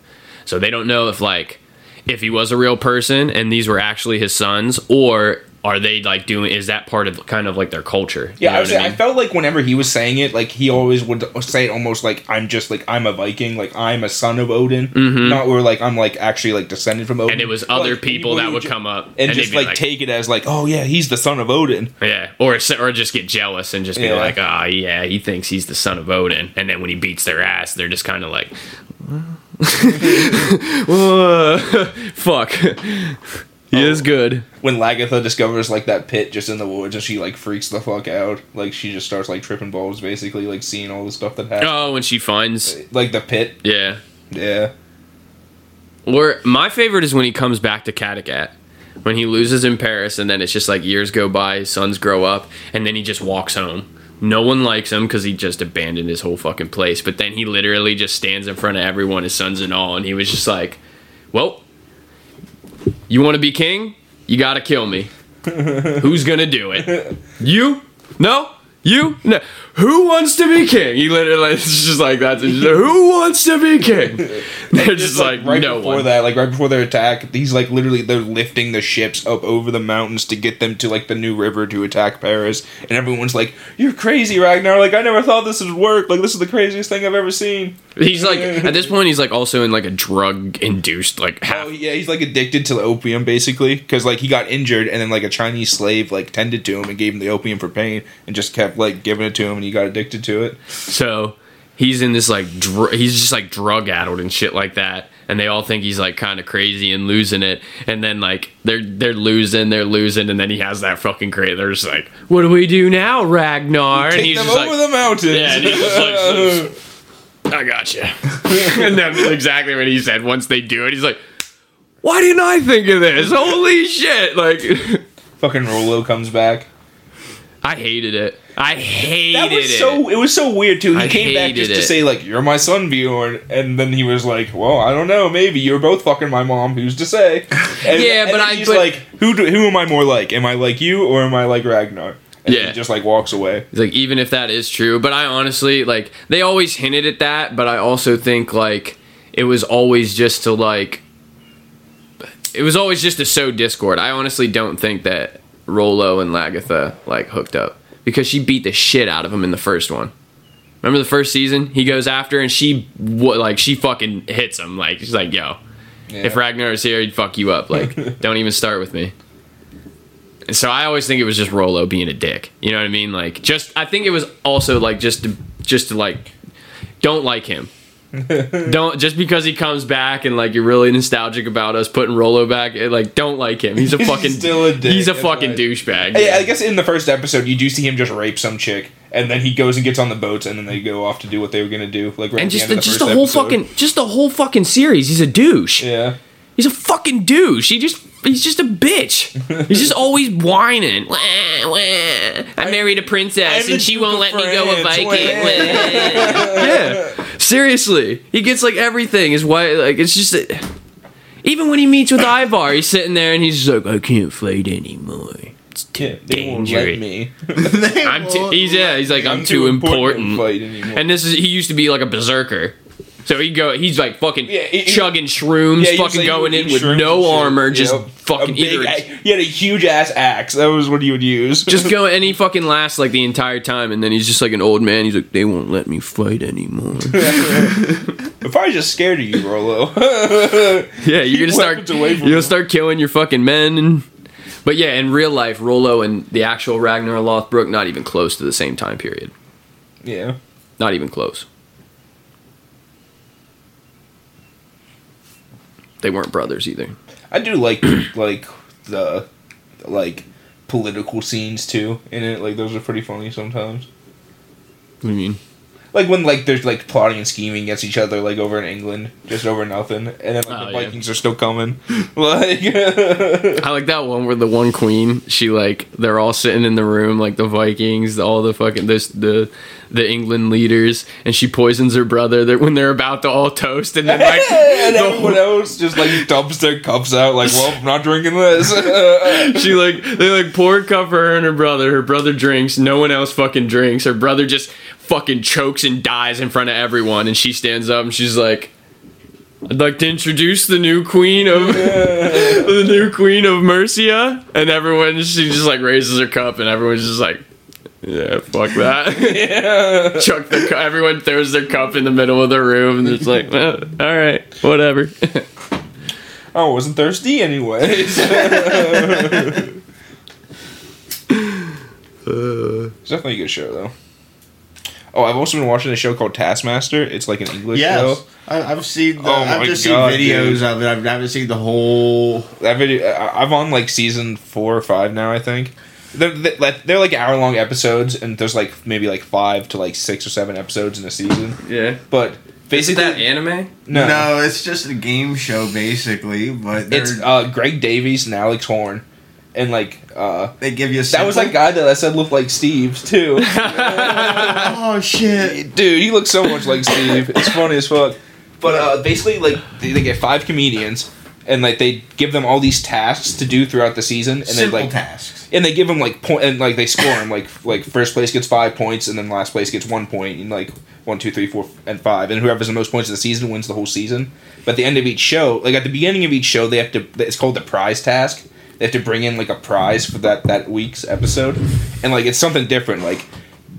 So they don't know if like if he was a real person and these were actually his sons or are they like doing is that part of kind of like their culture? You Yeah, know I, was what I, felt like whenever he was saying it, like he always would say it almost like I'm just like I'm a Viking, like I'm a son of Odin, not where like I'm like actually like descended from Odin. Mm-hmm. and it was other like, people that would ju- come up and, they'd just be like, take it as like, oh yeah, he's the son of Odin. Yeah, or or just get jealous and just be Yeah. like, ah, yeah, he thinks he's the son of Odin, and then when he beats their ass, they're just kind of like, "Whoa, fuck, he oh. is good. When Lagertha discovers like that pit just in the woods, and she like freaks the fuck out, like she just starts like tripping balls, basically like seeing all the stuff that happened, Oh, when she finds, like the pit. yeah. Yeah, Or my favorite is when he comes back to Kattegat. When he loses in Paris, and then it's just like years go by, sons grow up, and then he just walks home. No one likes him because he just abandoned his whole fucking place. But then he literally just stands in front of everyone, his sons and all, and he was just like, "Well, you want to be king? You gotta kill me. Who's gonna do it? You? No? You? No. Who wants to be king? He literally, it's just like that. Just, Who wants to be king? They're just like, right no before one. that, like right before their attack, he's like literally they're lifting the ships up over the mountains to get them to like the new river to attack Paris, and everyone's like, "You're crazy, Ragnar! Like I never thought this would work. Like this is the craziest thing I've ever seen." He's like, at this point, he's like also in like a drug induced, like half. Oh yeah, he's like addicted to opium basically because like he got injured and then like a Chinese slave like tended to him and gave him the opium for pain and just kept like giving it to him and he got addicted to it. So he's in this like, dr- he's just like drug addled and shit like that. And they all think he's like kind of crazy and losing it. And then like they're they're losing, they're losing, and then he has that fucking great. They're just like, "What do we do now, Ragnar?" and Take he's them over like, the mountains. Yeah, and he's just like, I got you. and that's exactly what he said. Once they do it, he's like, "Why didn't I think of this? Holy shit!" Like, Fucking Rollo comes back. I hated it. I hated That was it. so. It was so weird too. He I came back just to say like, "You're my son, Bjorn," and then he was like, "Well, I don't know. Maybe you're both fucking my mom. Who's to say?" And, Yeah, and but I- He's but- like, "Who? Do, who am I more like? Am I like you or am I like Ragnar?" And Yeah. He just like walks away. He's like, even if that is true, but I honestly like they always hinted at that, but I also think like it was always just to like it was always just to sow discord. I honestly don't think that Rollo and Lagertha like hooked up because she beat the shit out of him in the first one. Remember the first season? He goes after and she what like she fucking hits him like she's like, "Yo, if Ragnar is here, he'd fuck you up. Like, don't even start with me." And so I always think it was just Rollo being a dick. You know what I mean? Like, just I think it was also like just to just to like don't like him. don't just because he comes back and like you're really nostalgic about us putting Rollo back. It, like, don't like him. He's a He's fucking still a dick, He's a fucking right. douchebag. Hey, I guess in the first episode, you do see him just rape some chick, and then he goes and gets on the boats, and then they go off to do what they were gonna do. Like right and just the, the just the whole episode. fucking just the whole fucking series. He's a douche. yeah. He's a fucking douche. He just he's just a bitch. He's just always whining. Wah, wah. I married a princess and she won't let me go a. Viking. Yeah, seriously, he gets like everything. His wife, like it's just. even when he meets with Ivar, he's sitting there and he's just like, I can't fight anymore. It's too Yeah, they won't let dangerous. me. I'm too. He's yeah. He's like I'm, too, important. fight anymore. And this is he used to be like a berserker. So he go he's like fucking Yeah, he- chugging shrooms, Yeah, fucking like going in with no armor, just Yep. fucking a big, either He had a huge ass axe. That was what he would use. just go and he fucking lasts like the entire time and then he's just like an old man. He's like, They won't let me fight anymore. I'm probably just scared of you, Rollo. yeah, you're gonna start weapons away from you're start killing your fucking men and but yeah, in real life, Rollo and the actual Ragnar Lothbrok not even close to the same time period. yeah. Not even close. They weren't brothers either. I do like like the like political scenes too in it. Like those are pretty funny sometimes. What do you mean? Like when like there's like plotting and scheming against each other, like over in England, just over nothing, and then like Oh, the yeah. Vikings are still coming. like I like that one where the one queen, she like they're all sitting in the room, like the Vikings, all the fucking this the the England leaders, and she poisons her brother that when they're about to all toast, and then like and the everyone whole- else just like dumps their cups out. Like, well, I'm not drinking this. she like they like pour a cup for her and her brother. Her brother drinks, no one else fucking drinks. Her brother just fucking chokes and dies in front of everyone, and she stands up and she's like. I'd like to introduce the new queen of the new queen of Mercia, and everyone she just like raises her cup, and everyone's just like, yeah, fuck that. yeah. Chuck the cu- everyone throws their cup in the middle of the room, and it's like, well, all right, whatever. I oh, wasn't thirsty anyways. it's definitely a good show though. Oh, I've also been watching a show called Taskmaster. It's like an English Yes, show. I, I've seen. The, Oh my I've just God, seen videos dude. of it. I've never seen the whole. That video, I- I'm on like season four or five now. I think they're they're, they're like hour long episodes, and there's like maybe like five to like six or seven episodes in a season. Yeah. But Is basically, that anime? no, No. it's just a game show basically. But they're- it's uh, Greg Davies and Alex Horne, and like uh, they give you. A that was simple- that guy that I said looked like Steve too. Oh shit! Dude, he looks so much like Steve. It's funny as fuck. But uh, basically, like they, they get five comedians, and like they give them all these tasks to do throughout the season, and Simple they like tasks. and they give them like point and like they score them like like first place gets five points and then last place gets one point and like one two three four and five and whoever has the most points of the season wins the whole season but at the end of each show like at the beginning of each show they have to it's called the prize task they have to bring in like a prize for that that week's episode. And like it's something different like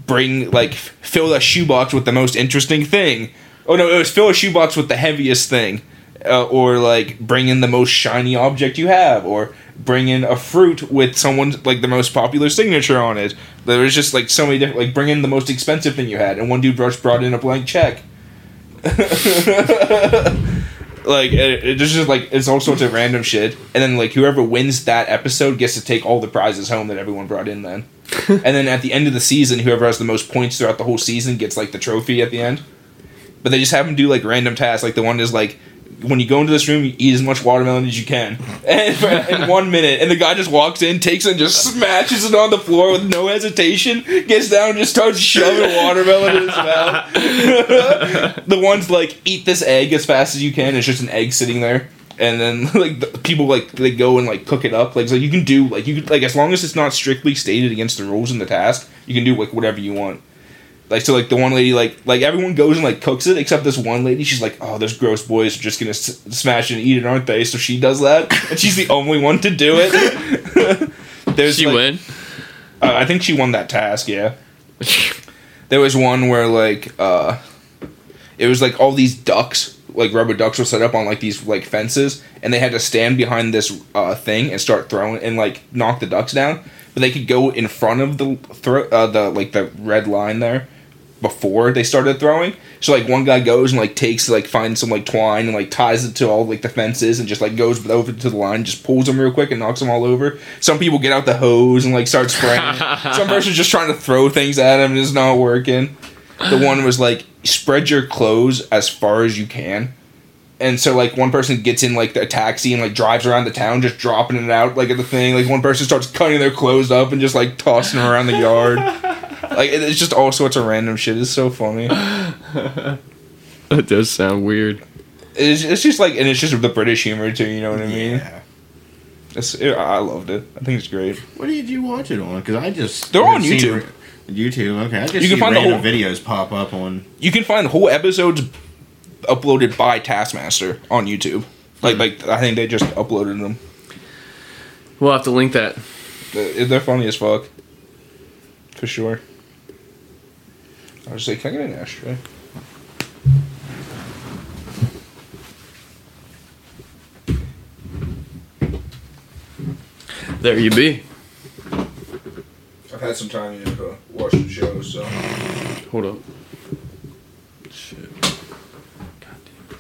bring like fill a shoebox with the most interesting thing. Oh no it was fill a shoebox with the heaviest thing. Uh, or like bring in the most shiny object you have. Or bring in a fruit with someone's like the most popular signature on it. There was just like so many different like bring in the most expensive thing you had. And one dude just brought in a blank check like it, it's just like it's all sorts of random shit. And then like whoever wins that episode gets to take all the prizes home that everyone brought in then. And then at the end of the season whoever has the most points throughout the whole season gets like the trophy at the end. But they just have them do like random tasks. Like the one is like when you go into this room you eat as much watermelon as you can and in one minute and the guy just walks in takes it and just smashes it on the floor with no hesitation gets down and just starts shoving watermelon in his mouth the ones like eat this egg as fast as you can. It's just an egg sitting there, and then like the, people like they go and like cook it up. Like so you can do like you like as long as it's not strictly stated against the rules in the task, you can do like whatever you want. Like so, like the one lady, like like everyone goes and like cooks it except this one lady. She's like, "Oh, those gross boys are just gonna s- smash it and eat it, aren't they?" So she does that, and she's the only one to do it. There's She like, win. uh, I think she won that task. Yeah. There was one where like uh it was like all these ducks, like rubber ducks were set up on like these like fences and they had to stand behind this uh thing and start throwing and like knock the ducks down. But they could go in front of the throw uh the like the red line there before they started throwing. So like one guy goes and like takes like finds some like twine and like ties it to all like the fences and just like goes over to the line, just pulls them real quick and knocks them all over. Some people get out the hose and like start spraying. Some person's just trying to throw things at him and it's not working. The one was like spread your clothes as far as you can. And so like one person gets in like a taxi and like drives around the town just dropping it out like at the thing. Like one person starts cutting their clothes up and just like tossing them around the yard. Like it's just all sorts of random shit. It's so funny. That does sound weird. It's, it's just like and it's just the British humor too. You know what I mean? Yeah. It's, it, I loved it. I think it's great. What did you watch it on? Because I just They're on have seen YouTube. ra- YouTube. Okay, I just You you can see find the whole- videos pop up on. You can find whole episodes uploaded by Taskmaster on YouTube. Like hmm. like I think they just uploaded them. We'll have to link that. They're they're funny as fuck. For sure. I was like, can I get an ashtray? There you be. I've had some time you know, to watch the show, so. Hold up. Shit. Goddamn.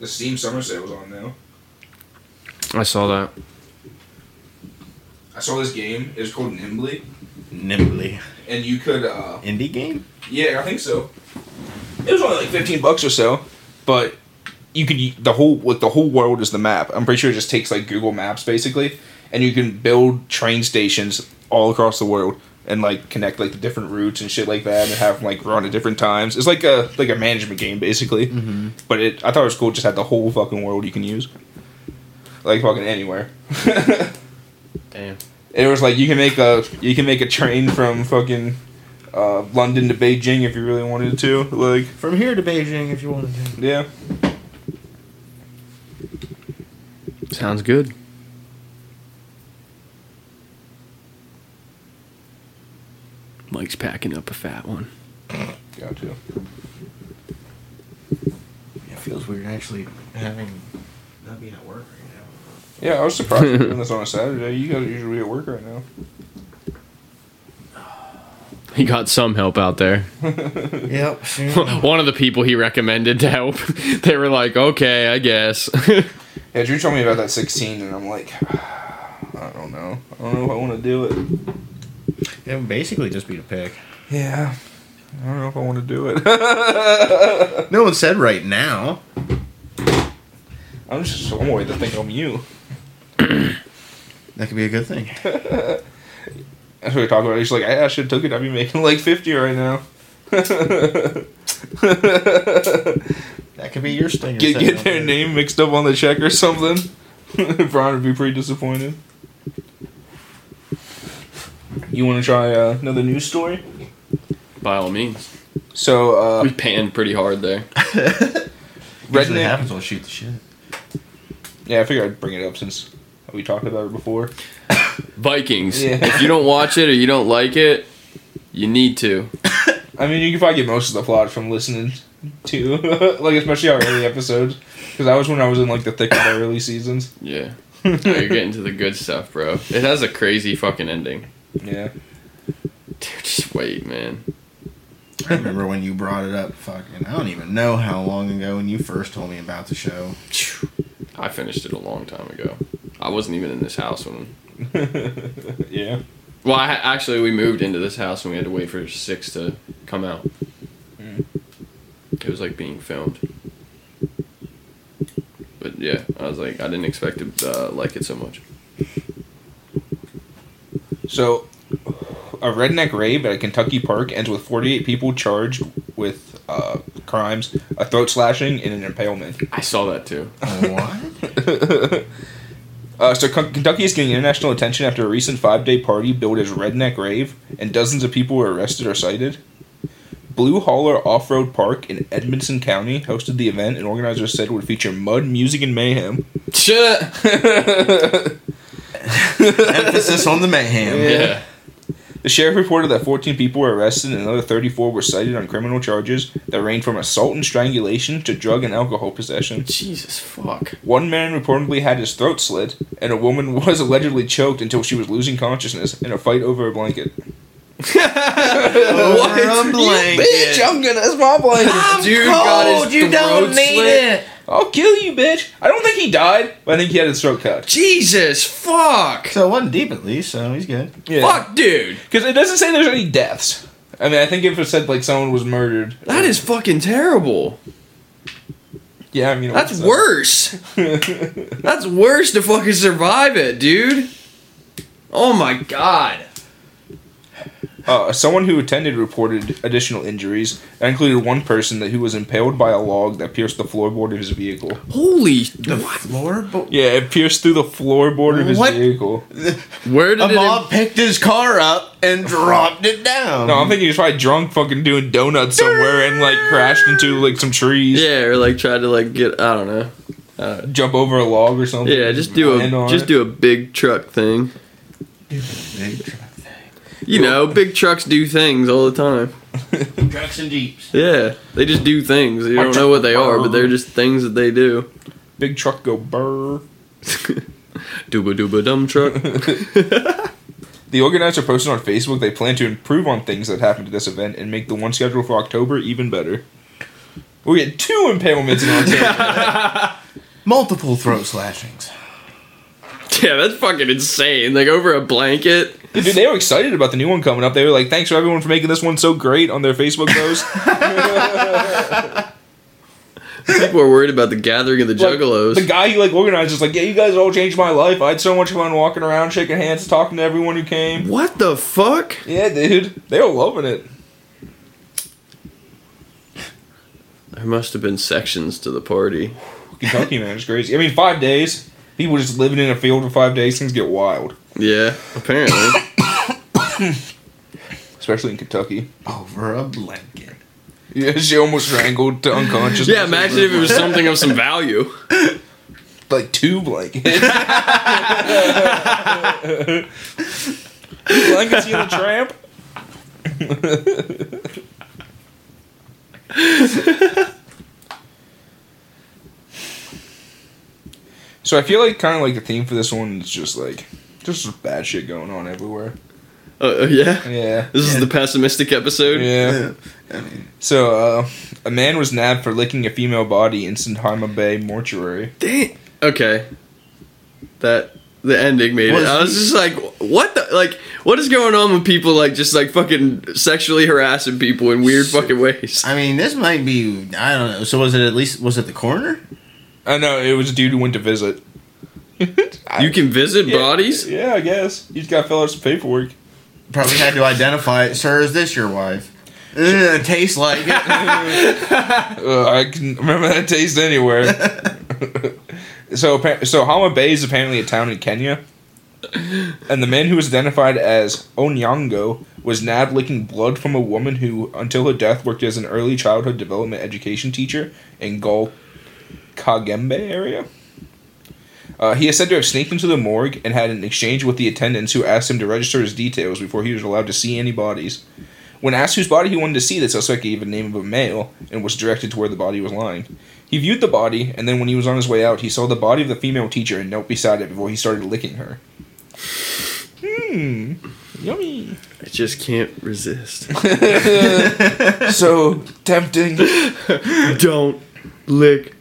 The Steam Summer Sale's on now. I saw that. I saw this game. It was called Nimbly, Nimbly. And you could. uh Indie game? Yeah, I think so. It was only like fifteen bucks or so, but you could the whole like the whole world is the map. I'm pretty sure it just takes like Google Maps basically, and you can build train stations all across the world and like connect like the different routes and shit like that, and have them like run at different times. It's like a like a management game basically, Mm-hmm. but it I thought it was cool. It just had the whole fucking world you can use, like fucking anywhere. Damn. It was like you can make a you can make a train from fucking uh, London to Beijing if you really wanted to. Like From here to Beijing, if you wanted to. yeah, Sounds good. Mike's packing up a fat one. got to. It feels weird actually having not being at work right now. Yeah, I was surprised you're doing this on a Saturday. You guys are usually at work right now. He got some help out there. Yep. One of the people he recommended to help, they were like, okay, I guess. Yeah, Drew told me about that 16, and I'm like, I don't know. I don't know if I want to do it. it would basically just be to pick. Yeah, I don't know if I want to do it. No one said right now. I'm just so worried to think I'm you. That could be a good thing. That's what we talk about. He's like, yeah, I should have took it. I'd be making like 50 right now. That could be your stinger. Get, get their there. name mixed up on the check or something. Brian would be pretty disappointed. You want to try uh, another news story? By all means. So, uh, We panned pretty hard there. Usually Redneck. happens when I shoot the shit. Yeah, I figured I'd bring it up since we talked about it before. Vikings. Yeah. If you don't watch it or you don't like it, you need to. I mean, you can probably get most of the plot from listening to, like, especially our early episodes. Because that was when I was in, like, the thick of the early seasons. Yeah. Now you're getting to the good stuff, bro. It has a crazy fucking ending. Yeah. Dude, just wait, man. I remember when you brought it up. Fucking, I don't even know how long ago when you first told me about the show. I finished it a long time ago. I wasn't even in this house when. yeah. Well, I, actually, we moved into this house and we had to wait for six to come out. Mm. It was like being filmed. But yeah, I was like, I didn't expect to uh, like it so much. So, a redneck rave at a Kentucky park ends with 48 people charged with uh, crimes, a throat slashing, and an impalement. I saw that too. What? Uh, so, Ken- Kentucky is getting international attention after a recent five day party billed as Redneck Rave, and dozens of people were arrested or cited. Blue Holler Off Road Park in Edmonson County hosted the event, and organizers said it would feature mud, music, and mayhem. Shit. Emphasis on the mayhem. Yeah. The sheriff reported that 14 people were arrested and another 34 were cited on criminal charges that ranged from assault and strangulation to drug and alcohol possession. Jesus fuck. One man reportedly had his throat slit, and a woman was allegedly choked until she was losing consciousness in a fight over a blanket. Over a blanket. bitch I'm gonna, that's my blanket. Dude got his throat slit. I'll kill you, bitch. I don't think he died, but I think he had his throat cut. Jesus fuck. So it wasn't deep at least, so he's good. Yeah. Fuck, dude. Because it doesn't say there's any deaths. I mean, I think if it said like someone was murdered, That is fucking terrible. yeah. I mean, That's it's, worse. That's worse to fucking survive it, dude. Oh my god. Uh, someone who attended reported additional injuries. That included one person that who was impaled by a log that pierced the floorboard of his vehicle. Holy. The floor? But Yeah, it pierced through the floorboard of his What? vehicle. Where did a it? mob picked his car up and dropped it down. No, I'm thinking he was probably drunk, fucking doing donuts somewhere, and like crashed into like some trees. yeah, or like tried to like get. I don't know. Jump over a log or something. Yeah, just do a just it. do a big truck thing. Big truck You know, big trucks do things all the time. Trucks and jeeps. Yeah, they just do things. You don't know what they are, but they're just things that they do. big truck go burr. Dooba dooba dumb truck. The organizer posted on Facebook they plan to improve on things that happened at this event and make the one scheduled for October even better. We had two impalements in Ontario. Multiple throat slashings. yeah, that's fucking insane. Like over a blanket. Dude, they were excited about the new one coming up. They were like, "Thanks for everyone for making this one so great" on their Facebook post. People are worried about the gathering of the Like, juggalos. the guy who like organized is like, "Yeah, you guys all changed my life. I had so much fun walking around, shaking hands, talking to everyone who came." what the fuck? Yeah, dude, they were loving it. There must have been sections to the party. Kentucky man, it's crazy. I mean, five days. People just living in a field for five days. Things get wild, Yeah, apparently. especially in Kentucky. Oh, Over a blanket. Yeah, she almost strangled to unconscious. yeah, imagine if it was something of some value. like two blankets. Two blankets, you the tramp. so I feel like kind of like the theme for this one is just like just bad shit going on everywhere. Uh, yeah. Yeah. This is the pessimistic episode. Yeah. I mean, So, uh, a man was nabbed for licking a female body in Sandhama Bay mortuary. Dang. Okay. That the ending made Was it. I was just like, what the like? What is going on with people like just like fucking sexually harassing people in weird fucking ways? I mean, this might be. I don't know. So was it at least? Was it the coroner? I know it was a dude who went to visit. You can visit Yeah. bodies. Yeah, I guess you just got to fill out some paperwork. Probably had to identify it. Sir, is this your wife? Uh, tastes like it. Uh, I can remember that taste anywhere. so, so Hama Bay is apparently a town in Kenya, and the man who was identified as Onyango was nabbed licking blood from a woman who, until her death, worked as an early childhood development education teacher in Gol Kagembe area. Uh, he is said to have sneaked into the morgue and had an exchange with the attendants who asked him to register his details before he was allowed to see any bodies. When asked whose body he wanted to see, the suspect gave a name of a male and was directed to where the body was lying. He viewed the body, and then when he was on his way out, he saw the body of the female teacher and knelt beside it before he started licking her. Hmm, yummy. I just can't resist. So tempting. Don't lick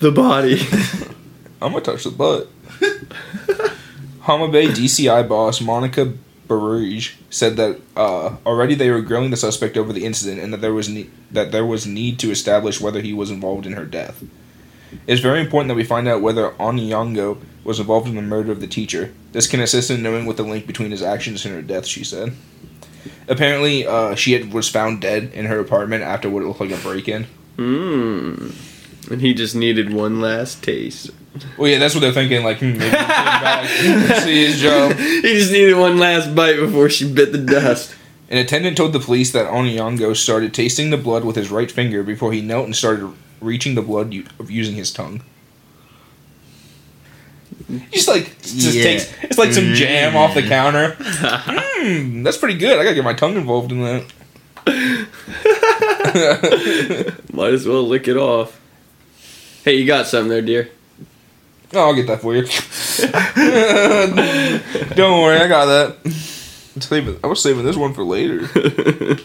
the body. I'm gonna touch the butt. Hama Bay DCI boss Monica Baruj said that uh, already they were grilling the suspect over the incident and that there was ne- that there was need to establish whether he was involved in her death. It's very important that we find out whether Onyango was involved in the murder of the teacher. This can assist in knowing what the link between his actions and her death, she said. Apparently, uh, she had, was found dead in her apartment after what looked like a break-in. Mmm. And he just needed one last taste. Well, yeah, that's what they're thinking. Like, hmm, maybe he came back, see his job. He just needed one last bite before she bit the dust. An attendant told the police that Onyango started tasting the blood with his right finger before he knelt and started reaching the blood u- using his tongue. Just like just Yeah. takes it's like some jam off the counter. Mmm, that's pretty good. I gotta get my tongue involved in that. Might as well lick it off. Hey, you got something there, dear? Oh, I'll get that for you. Don't worry, I got that. I'm saving- I was saving this one for later.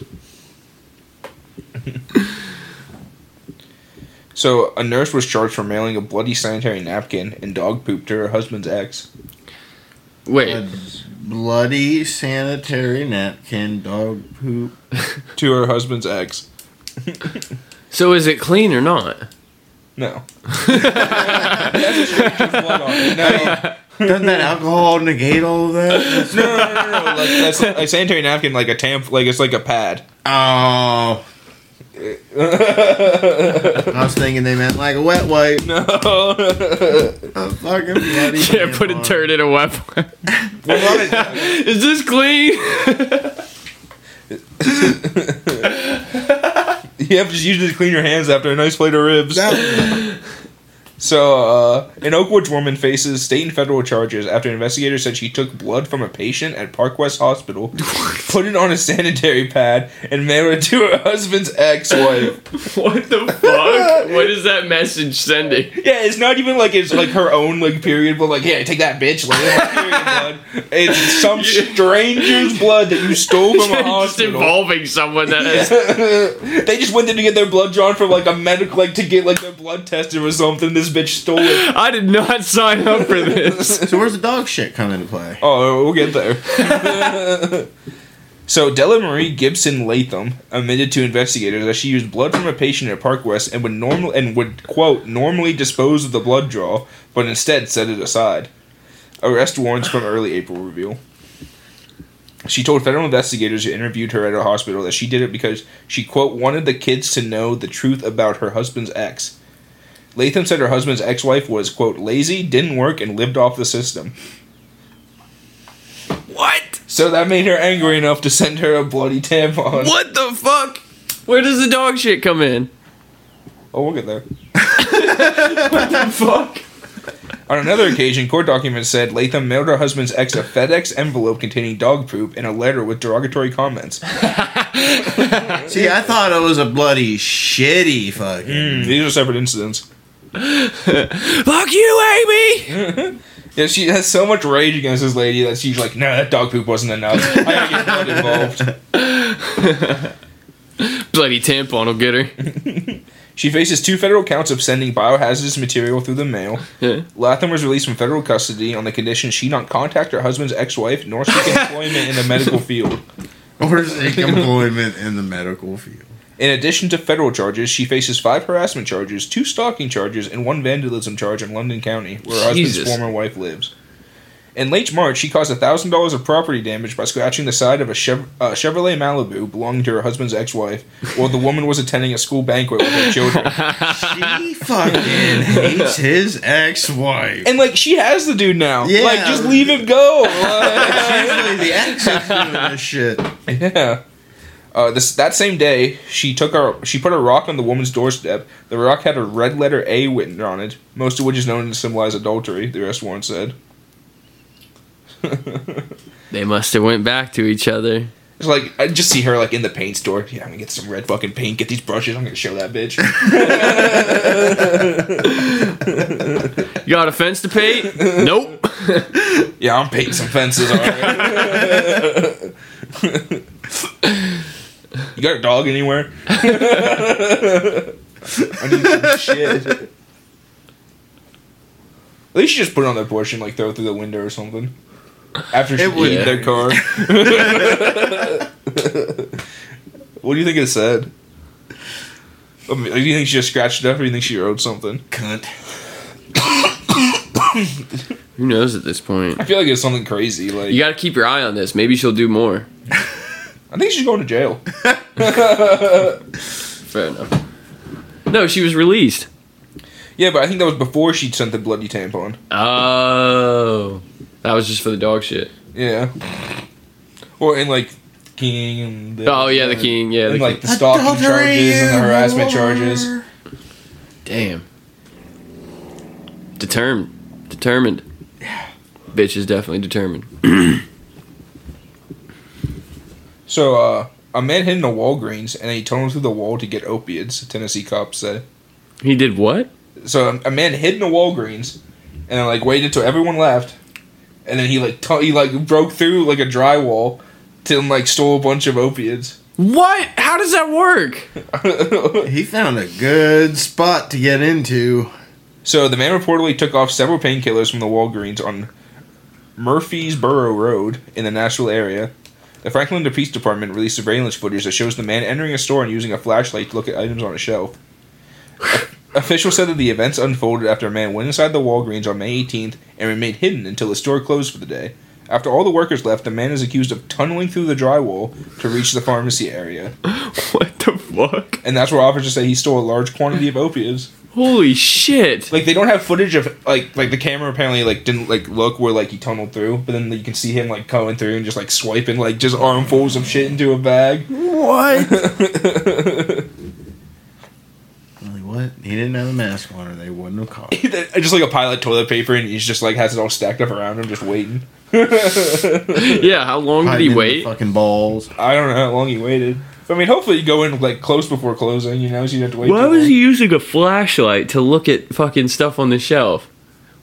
So, a nurse was charged for mailing a bloody sanitary napkin and dog poop to her husband's ex. Wait, A bloody sanitary napkin, dog poop. To her husband's ex. so is it clean or not? No. That's a stranger's blood on it. No, Doesn't that alcohol negate all of that? no, no, no, no, no. Like, that's a sanitary napkin, like a tamp, like it's like a pad. Oh. I was thinking they meant like a wet wipe. No. A fucking bloody Yeah, put a tampon. turd in a weapon. is this clean? You have to just use it to clean your hands after a nice plate of ribs. That- So, uh, an Oakwood woman faces state and federal charges after investigators said she took blood from a patient at Park West Hospital, put it on a sanitary pad, and mailed it to her husband's ex-wife. what the fuck? what is that message sending? Yeah, it's not even like it's like her own like period, but like, yeah, take that bitch. Like, it's period blood. It's some stranger's blood that you stole from a just hospital. involving someone that has. they just went there to get their blood drawn for like a medical, like to get like their blood tested or something. This bitch stole it. I did not sign up for this. so where's the dog shit come into play? Oh, we'll get there. so Della Marie Gibson Latham admitted to investigators that she used blood from a patient at Park West and would normal and would quote normally dispose of the blood draw, but instead set it aside. Arrest warrants from early April reveal. She told federal investigators who interviewed her at a hospital that she did it because she quote wanted the kids to know the truth about her husband's ex. Latham said her husband's ex-wife was quote lazy, didn't work, and lived off the system. what? So that made her angry enough to send her a bloody tampon. What the fuck? Where does the dog shit come in? Oh, we'll get there. Fuck. On another occasion, court documents said Latham mailed her husband's ex a FedEx envelope containing dog poop and a letter with derogatory comments. See, I thought it was a bloody shitty fucking. Mm, these are separate incidents. Fuck you, Amy! Yeah, she has so much rage against this lady that she's like, "No, that dog poop wasn't enough. I gotta get blood involved." Bloody tampon will get her. She faces two federal counts of sending biohazardous material through the mail. Yeah. Latham was released from federal custody on the condition she not contact her husband's ex-wife nor seek employment in the medical field. Or seek employment in the medical field. In addition to federal charges, she faces five harassment charges, two stalking charges, and one vandalism charge in Loudon County, where her husband's former wife lives. In late March, she caused thousand dollars of property damage by scratching the side of a Chev- uh, Chevrolet Malibu belonging to her husband's ex-wife, while the woman was attending a school banquet with her children. She fucking hates his ex-wife. And like, she has the dude now. Yeah. Like, just leave him go. Like- Usually the ex is doing this shit. Yeah. Uh, this that same day, she took a she put a rock on the woman's doorstep. The rock had a red letter A written on it, most of which is known to symbolize adultery. The arrest warrant said. They must have went back to each other. It's like I just see her like in the paint store. Yeah, I'm gonna get some red fucking paint. Get these brushes. I'm gonna show that bitch. You got a fence to paint? nope. yeah, I'm painting some fences. All right. You got a dog anywhere? I need some shit. At least you just put it on their porch and like throw it through the window or something. After she It would- eat their car. what do you think it said? I mean, do you think she just scratched it up, or do you think she wrote something? Cunt. Who knows at this point? I feel like it's something crazy. Like You got to keep your eye on this. Maybe she'll do more. I think she's going to jail. Fair enough. No, she was released. Yeah, but I think that was before she'd sent the bloody tampon. Oh, that was just for the dog shit. Yeah. Or in like King and the, Oh yeah, the king. Yeah, the like king. the stalking charges and the harassment charges. Damn. Determined. Determined. Yeah. Bitch is definitely determined. So, uh, a man hid in a Walgreens and he tunneled through the wall to get opiates. Tennessee cops said. He did what? So a, a man hid in a Walgreens and then like waited till everyone left, and then he like tu- he like broke through like a drywall till like stole a bunch of opiates. What? How does that work? He found a good spot to get into. So the man reportedly took off several painkillers from the Walgreens on Murfreesboro Road in the Nashville area. The Franklin Police Department released surveillance footage that shows the man entering a store and using a flashlight to look at items on a shelf. Officials said that the events unfolded after a man went inside the Walgreens on May 18th and remained hidden until the store closed for the day. After all the workers left, the man is accused of tunneling through the drywall to reach the pharmacy area. What the fuck? And that's where officers say he stole a large quantity of opiates. Holy shit! like they don't have footage of like like the camera apparently like didn't like look where like he tunneled through, but then you can see him like coming through and just like swiping like just armfuls of shit into a bag. What? Really, what? He didn't have a mask on, or they wouldn't have caught. him. just like a pile of toilet paper, and he's just like has it all stacked up around him, just waiting. yeah, how long did Hiding he in the wait? Fucking balls. I don't know how long he waited. I mean, hopefully you go in like close before closing, you know, so you don't have to wait. Why was he using a flashlight to look at fucking stuff on the shelf?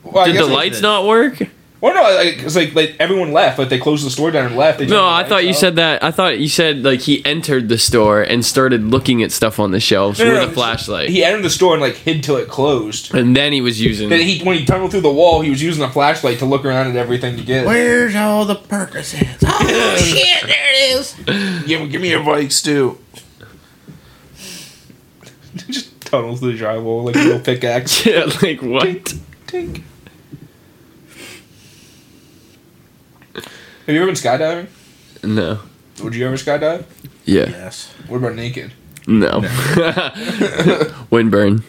Well, Did the lights not work? Well, no, like, it's like like everyone left, like they closed the store down and left. They No, I thought lights you said that. I thought you said like he entered the store and started looking at stuff on the shelves No, no, with no, a flashlight, He entered the store and like hid till it closed. and then he was using. Then he when he tunneled through the wall, he was using a flashlight to look around at everything to get. Where's all the Percocets? Oh shit! There it is. Give, give me your bikes too. Just tunnels through the drywall like a little pickaxe. yeah, like what? Tink. Have you ever been skydiving? No. Would you ever skydive? Yeah. Yes. What about naked? No. Windburn.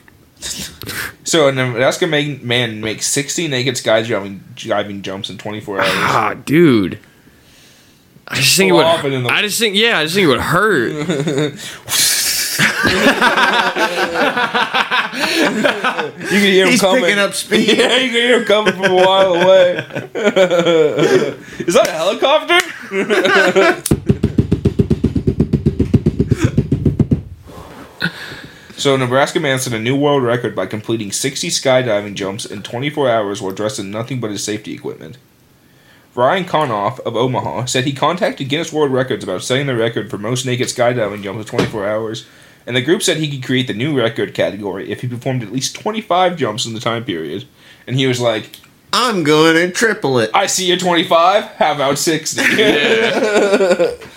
So a Nebraska man, man makes 60 naked skydiving diving jumps in 24 hours. Ah, dude. I just think it would. Flop it in the- I just think, yeah, I just think it would hurt. You can hear him He's coming. picking up speed. Yeah, you can hear him coming from a while away. Is that a helicopter? so, Nebraska man set a new world record by completing 60 skydiving jumps in 24 hours while dressed in nothing but his safety equipment. Ryan Konoff of Omaha said he contacted Guinness World Records about setting the record for most naked skydiving jumps in 24 hours, and the group said he could create the new record category if he performed at least 25 jumps in the time period. And he was like, I'm going to triple it. I see you're 25. How about 60?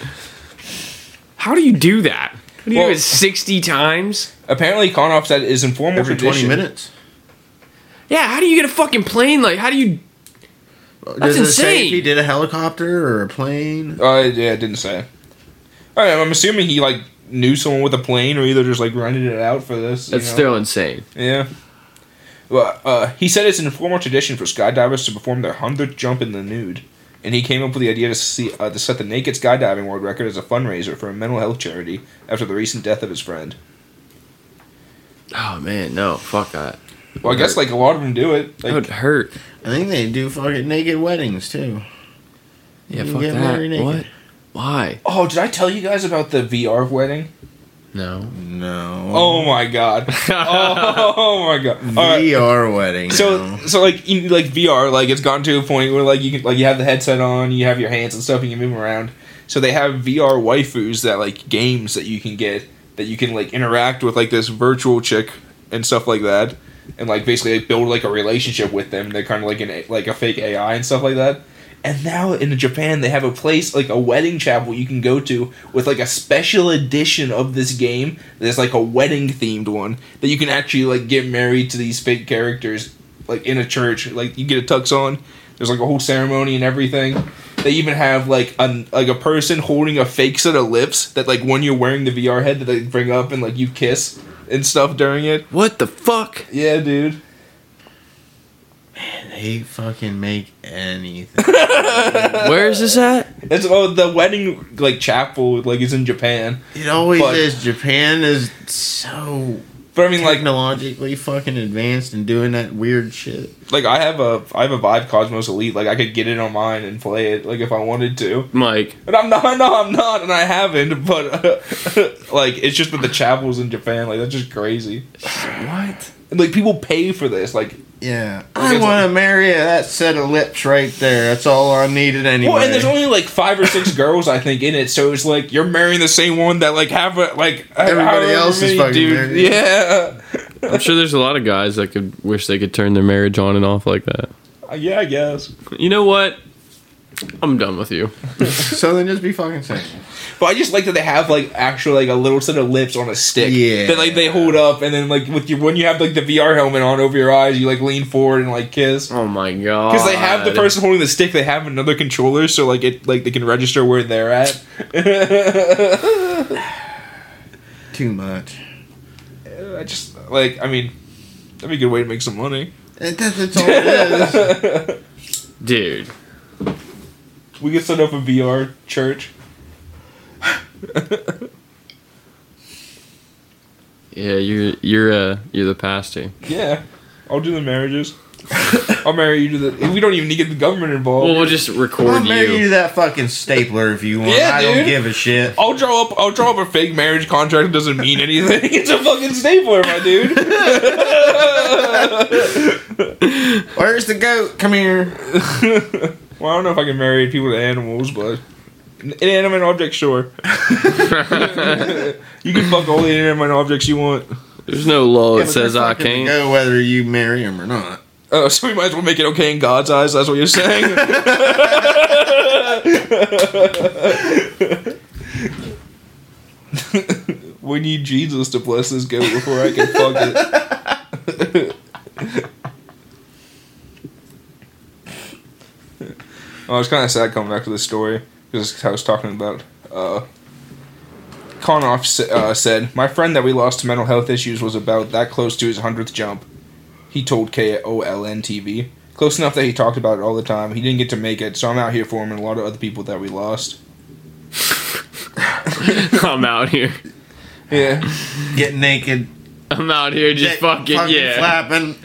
How do you do that? How do you Well- do it 60 times? Apparently, Konoff said his informal Every tradition. 20 minutes. Yeah, how do you get a fucking plane? Like, how do you. Does it say insane. if he did a helicopter or a plane? Uh, yeah, it didn't say. All right, I'm assuming he like knew someone with a plane, or either just like rented it out for this. you That's know? still insane. Yeah. Well, uh, he said it's an informal tradition for skydivers to perform their hundredth jump in the nude, and he came up with the idea to see uh, to set the naked skydiving world record as a fundraiser for a mental health charity after the recent death of his friend. Oh man, no, fuck that. Well, I guess like a lot of them do it. That would hurt. I think they do fucking naked weddings too. Yeah, You fuck get that. married naked. What? Why? oh, did I tell you guys about the VR wedding? No. No. Oh my god! Oh, my god! All right. VR wedding. So no. so like you, like VR like it's gotten to a point where like you can like you have the headset on, you have your hands and stuff, and you can move around. So they have VR waifus that like games that you can get that you can like interact with like this virtual chick and stuff like that, and like basically like, build like a relationship with them. They're kind of like an like a fake AI and stuff like that. And now in Japan they have a place like a wedding chapel you can go to with like a special edition of this game. There's like a wedding themed one that you can actually like get married to these fake characters like in a church. Like you get a tux on. There's like a whole ceremony and everything. They even have like a like a person holding a fake set of lips that like when you're wearing the VR head that they bring up and like you kiss and stuff during it. What the fuck? Yeah, dude. They fucking make anything. Where is this at? It's oh the wedding like chapel like is in Japan. It always But- is. Japan is so But I mean like technologically fucking advanced and doing that weird shit. Like I have a I have a Vive Cosmos Elite. Like I could get it on mine and play it like if I wanted to. Mike. But I'm not. No, I'm not, and I haven't. But like it's just that the chapels in Japan. Like that's just crazy. What? And, like people pay for this. Like Yeah, Like, I want to like- marry that set of lips right there. That's all I needed anyway. well, and there's only like five or six girls I think in it. So it's like you're marrying the same one that like have a like Everybody else is many fucking dudes- married. Yeah. I'm sure there's a lot of guys that could wish they could turn their marriage on and off like that. Uh, yeah, I guess. You know what? I'm done with you. so then just be fucking single. But I just like that they have like actual like a little set of lips on a stick. Yeah. That like they hold up and then like with your when you have like the VR helmet on over your eyes, you like lean forward and like kiss. Oh my god. Because they have the person holding the stick, they have another controller, so like it like they can register where they're at. Too much. I just like I mean that'd be a good way to make some money. And that- that's all it is. Dude. We could set up a VR church. Yeah, you're you're uh you're the pastor. Yeah, I'll do the marriages. I'll marry you to the. We don't even need to get the government involved. Well, we'll just I'll record marry you you. to that fucking stapler if you want. Yeah, I don't give a shit. I'll draw up. I'll draw up a fake marriage contract. That doesn't mean anything. It's a fucking stapler, my dude. Where's the goat? Come here. well, I don't know if I can marry people to animals, but inanimate objects, sure. you can fuck all the inanimate objects you want. There's no law that but says I can't. Go whether you marry him or not. Oh, so we might as well make it okay in God's eyes. That's what you're saying. we need Jesus to bless this goat before I can fuck it. oh, it's kind of sad coming back to this story because I was talking about. Uh, Konoff uh, said, "My friend that we lost to mental health issues was about that close to his hundredth jump." He told KOLN TV. Close enough that he talked about it all the time. He didn't get to make it, so I'm out here for him and a lot of other people that we lost. I'm out here. Yeah. Get naked. I'm out here just dick fucking, yeah. flapping.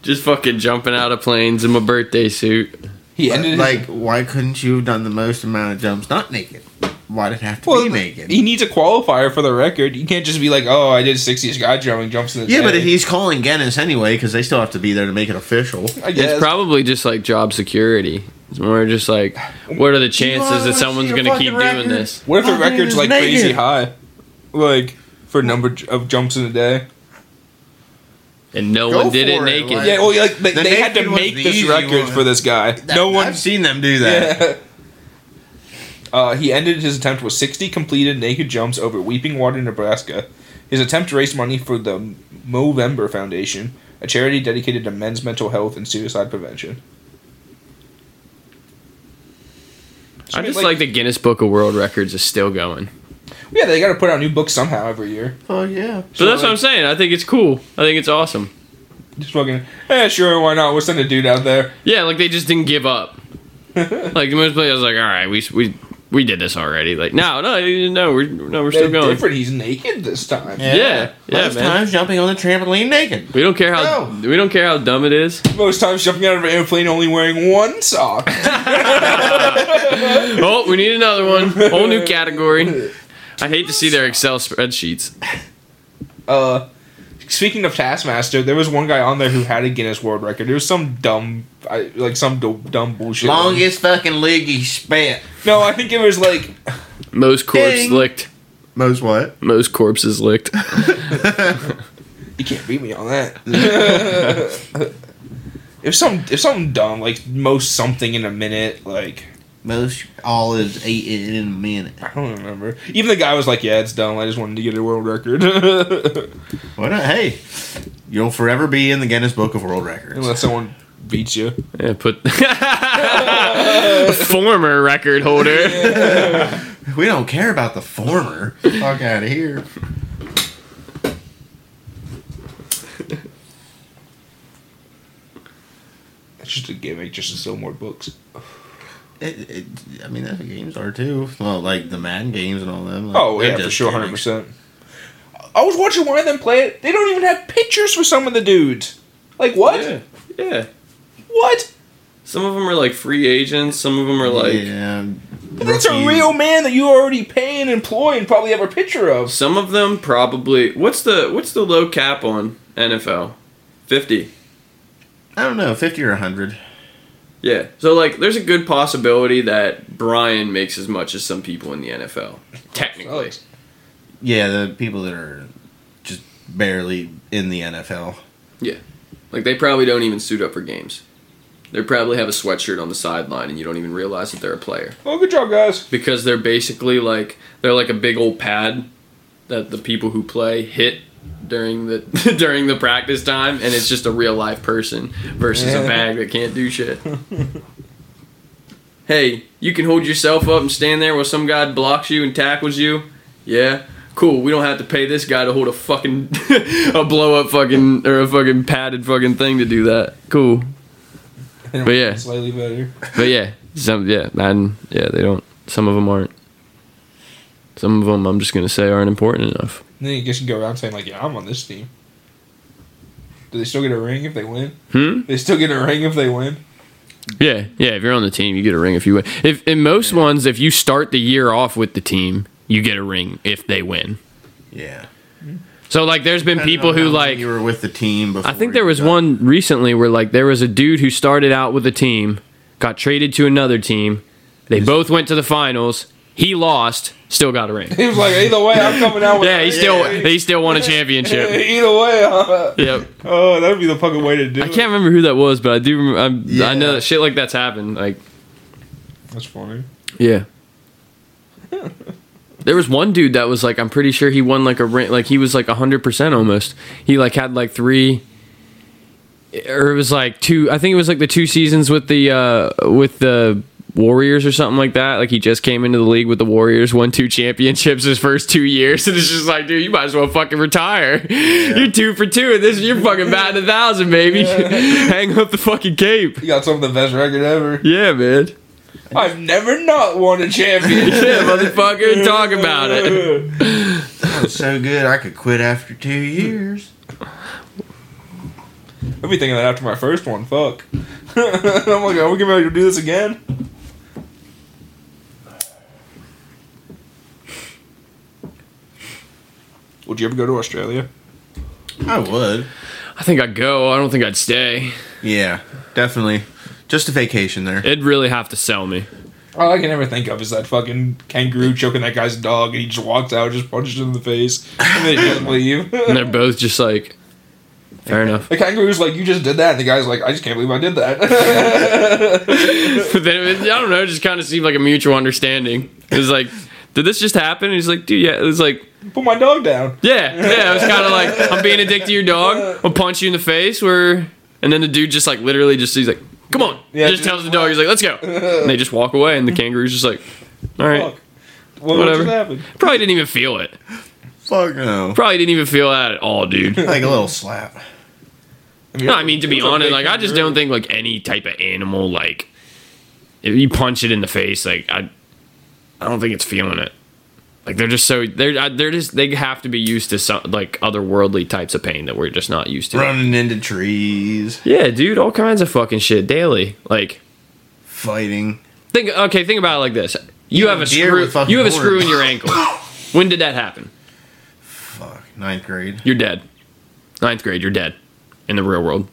Just fucking jumping out of planes in my birthday suit. He ended Like, why couldn't you have done the most amount of jumps not naked? Why did it have to well, be naked? he needs a qualifier for the record. You can't just be like, "Oh, I did 60 sky jumping jumps in the day. yeah, but day." if he's calling Guinness anyway, because they still have to be there to make it official. I guess. It's probably just like job security. It's more just like, what are the chances that someone's gonna keep fucking doing this? what if the record's it's like crazy high, like for number of jumps in a day? And no Go one did it for it, naked. like- Yeah, well, like they, The they had to make the this record one. for this guy. no one I've seen them do that. Yeah. Uh, he ended his attempt with 60 completed naked jumps over Weeping Water, Nebraska. His attempt raised money for the Movember Foundation, a charity dedicated to men's mental health and suicide prevention. I just like- like, the Guinness Book of World Records is still going. Yeah, they got to put out new books somehow every year. Oh yeah. So, that's what I'm saying. I think it's cool. I think it's awesome. Just fucking, eh, sure, why not? We'll send a dude out there. Yeah, like they just didn't give up. like the most players, like, all right, we we we did this already. Like, no, no, no, we're no, we're still They're going. different. He's naked this time. Yeah, yeah, Most man. times jumping on the trampoline naked. We don't care how No. we don't care how dumb it is. Most times jumping out of an airplane only wearing one sock. Oh, we need another one. Whole new category. I hate to see their Excel spreadsheets. uh, speaking of Taskmaster, there was one guy on there who had a Guinness World Record. It was some dumb, I, like some do- dumb bullshit. one. Longest fucking league he spent. No, I think it was like Most corpse Ding. licked. Most what? Most corpses licked. you can't beat me on that. if some if something dumb like most something in a minute like Most all is eight in a minute. I don't remember. Even the guy was like, "Yeah, it's dumb. I just wanted to get a world record." What? A, hey, you'll forever be in the Guinness Book of World Records. Unless someone beats you. Yeah, put former record holder. We don't care about the former. Fuck out of here. It's just a gimmick, just to sell more books. It, it, I mean, that's what games are too. Well, like the Madden games and all them. like, Oh they're yeah, for sure, hundred gimmicks. percent. I was watching one of them play it. They don't even have pictures for some of the dudes. Like what? Yeah, yeah. What? Some of them are like free agents. Some of them are like. yeah, That's a real man that you already pay and employ and probably have a picture of. Some of them probably. What's the what's the low cap on NFL? Fifty. I don't know, fifty or hundred. Yeah. So like, there's a good possibility that Brian makes as much as some people in the NFL. Technically. Yeah, the people that are just barely in the NFL. Yeah. Like they probably don't even suit up for games. They probably have a sweatshirt on the sideline and you don't even realize that they're a player. Well, good job, guys. Because they're basically like they're like a big old pad that the people who play hit during the during the practice time and it's just a real life person versus a bag that can't do shit. hey, you can hold yourself up and stand there while some guy blocks you and tackles you. Yeah. Cool. We don't have to pay this guy to hold a fucking a blow up fucking or a fucking padded fucking thing to do that. Cool. But yeah. slightly better. But yeah, some yeah, Madden. Yeah, they don't. Some of them aren't. Some of them I'm just gonna say aren't important enough. And then you just go around saying like, "Yeah, I'm on this team." Do they still get a ring if they win? Hmm. They still get a ring if they win. Yeah, yeah. If you're on the team, you get a ring if you win. If in most ones, if you start the year off with the team, you get a ring if they win. Yeah. So like, there's been people who like. you were with the team before. I think there was got- one recently where like there was a dude who started out with a team, got traded to another team. They both went to the finals. He lost, still got a ring. He was like, "Either way, I'm coming out with." Yeah, he still he still won a championship. Either way, uh, Yep. oh, that would be the fucking way to do it. I it. can't remember who that was, but I do. Remember, I'm, I know Yeah. that shit like that's happened. Like, That's funny. yeah. There was one dude that was like, I'm pretty sure he won like a ring. Like he was like hundred percent almost. He like had like three, or it was like two. I think it was like the two seasons with the uh with the Warriors or something like that. Like he just came into the league with the Warriors, won two championships his first two years, and it's just like, dude, you might as well fucking retire. You're two for two, and this you're fucking batting a thousand, baby. Hang up the fucking cape. You got some of the best record ever. Yeah, man. I've never not won a championship. Yeah, motherfucker, talk about it. That was so good, I could quit after two years. I'll be thinking that after my first one. Fuck. I'm like, are we gonna be able to do this again? Would you ever go to Australia? I would. I think I'd go. I don't think I'd stay. Yeah, definitely. Just a vacation there. It'd really have to sell me. All I can ever think of is that fucking kangaroo choking that guy's dog, and he just walks out, just punches him in the face, and then he doesn't leave. And they're both just like, fair enough. the kangaroo's like, "You just did that," and the guy's like, "I just can't believe I did that." But then I don't know. It just kind of seemed like a mutual understanding. It was like, did this just happen? And he's like, dude, yeah. It was like, Put my dog down. yeah, yeah. It was kind of like, I'm being a dick to your dog. I'll punch you in the face. Where, and then the dude just like literally just he's like, come on. Yeah, just just- tells the dog, he's like, let's go. and they just walk away, and the kangaroo's just like, all right. Fuck. What, what Whatever. just? Probably didn't even feel it. Fuck no. Probably didn't even feel that at all, dude. Like a little slap. No, I mean to be It was a honest, big like I just don't think like any type of animal, like if you punch it in the face, like I, I don't think it's feeling it. Like they're just so they're they're just they have to be used to some like otherworldly types of pain that we're just not used to. Running into trees. Yeah, dude, all kinds of fucking shit daily. Like Fighting. think okay, think about it like this: you have a screw, you have a screw in your ankle. when did that happen? Fuck. Ninth grade. You're dead. Ninth grade, you're dead in the real world.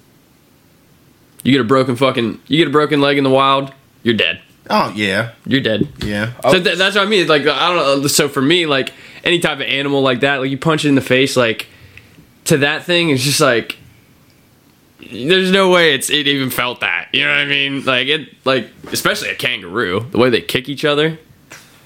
You get a broken fucking, you get a broken leg in the wild, you're dead. Oh yeah. You're dead. Yeah. So th- that's what I mean. Like I don't know. So for me, like any type of animal like that, like you punch it in the face, like to that thing, it's just like there's no way it's it even felt that. You know what I mean? Like it, like especially a kangaroo, the way they kick each other.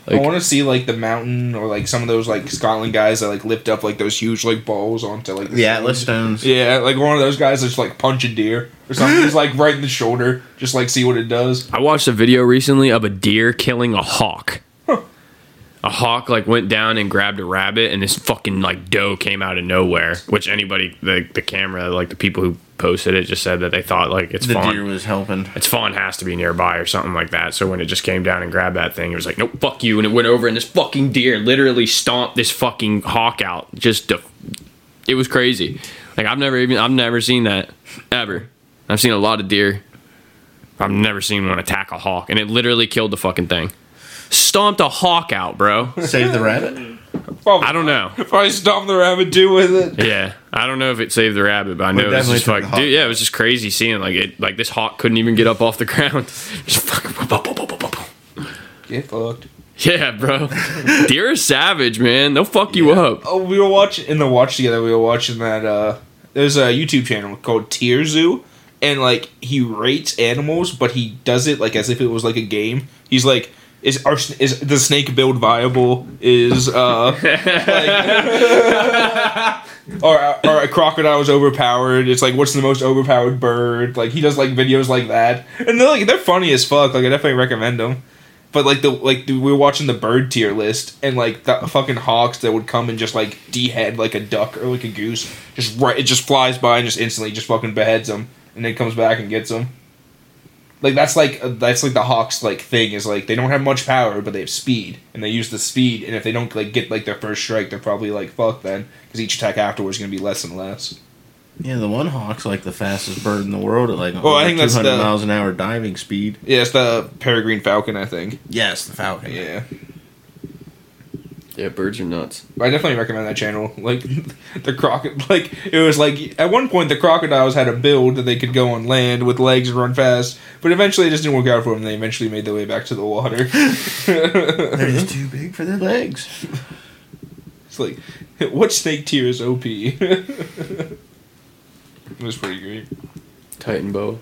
I want to see like the mountain or like some of those like Scotland guys that like lift up like those huge like balls onto like The Atlas stones. Yeah, like one of those guys that's like punch a deer or something. just like right in the shoulder, just like see what it does. I watched a video recently of a deer killing a hawk. A hawk like went down and grabbed a rabbit, and this fucking like doe came out of nowhere. Which anybody, the the camera, like the people who posted it, just said that they thought like it's The fawn. deer was helping. its fawn has to be nearby or something like that. So when it just came down and grabbed that thing, it was like, nope, fuck you. And it went over and this fucking deer literally stomped this fucking hawk out. Just to, it was crazy. Like I've never even, I've never seen that ever. I've seen a lot of deer. I've never seen one attack a hawk and it literally killed the fucking thing. Stomped a hawk out, bro. Save the rabbit. Probably, I don't know. Probably stomp the rabbit too with it. Yeah, I don't know if it saved the rabbit, but I know it was just took like, dude, yeah, it was just crazy seeing like it, like this hawk couldn't even get up off the ground. Just fucking. Get fucked. Yeah, bro. Deer are savage, man. They'll fuck you up. Oh, we were watching in the watch together. We were watching that. uh There's a YouTube channel called Tier Zoo, and like he rates animals, but he does it like as if it was like a game. He's like. Is our is the snake build viable? Is uh or or a crocodile is overpowered? It's like what's the most overpowered bird? Like he does like videos like that, and they're like they're funny as fuck. Like I definitely recommend them. But like the like we were watching the bird tier list, and like the fucking hawks that would come and just like dehead like a duck or like a goose, just right, it just flies by and just instantly just fucking beheads them, and then comes back and gets them. Like that's like uh, that's like the hawks like thing is like they don't have much power, but they have speed, and they use the speed, and if they don't like get like their first strike, they're probably like fuck then, because each attack afterwards is gonna be less and less. Yeah, the one hawk's like the fastest bird in the world at like Well, I think that's 200 the- miles an hour diving speed. Yeah, it's the peregrine falcon, I think. Yes, the falcon. Yeah. Yeah, birds are nuts. I definitely recommend that channel. Like the crocodile, like it was like at one point the crocodiles had a build that they could go on land with legs and run fast, but eventually it just didn't work out for them. They eventually made their way back to the water. They're just too big for their legs. it's like, what snake tier is OP? it was pretty great. Titanoboa.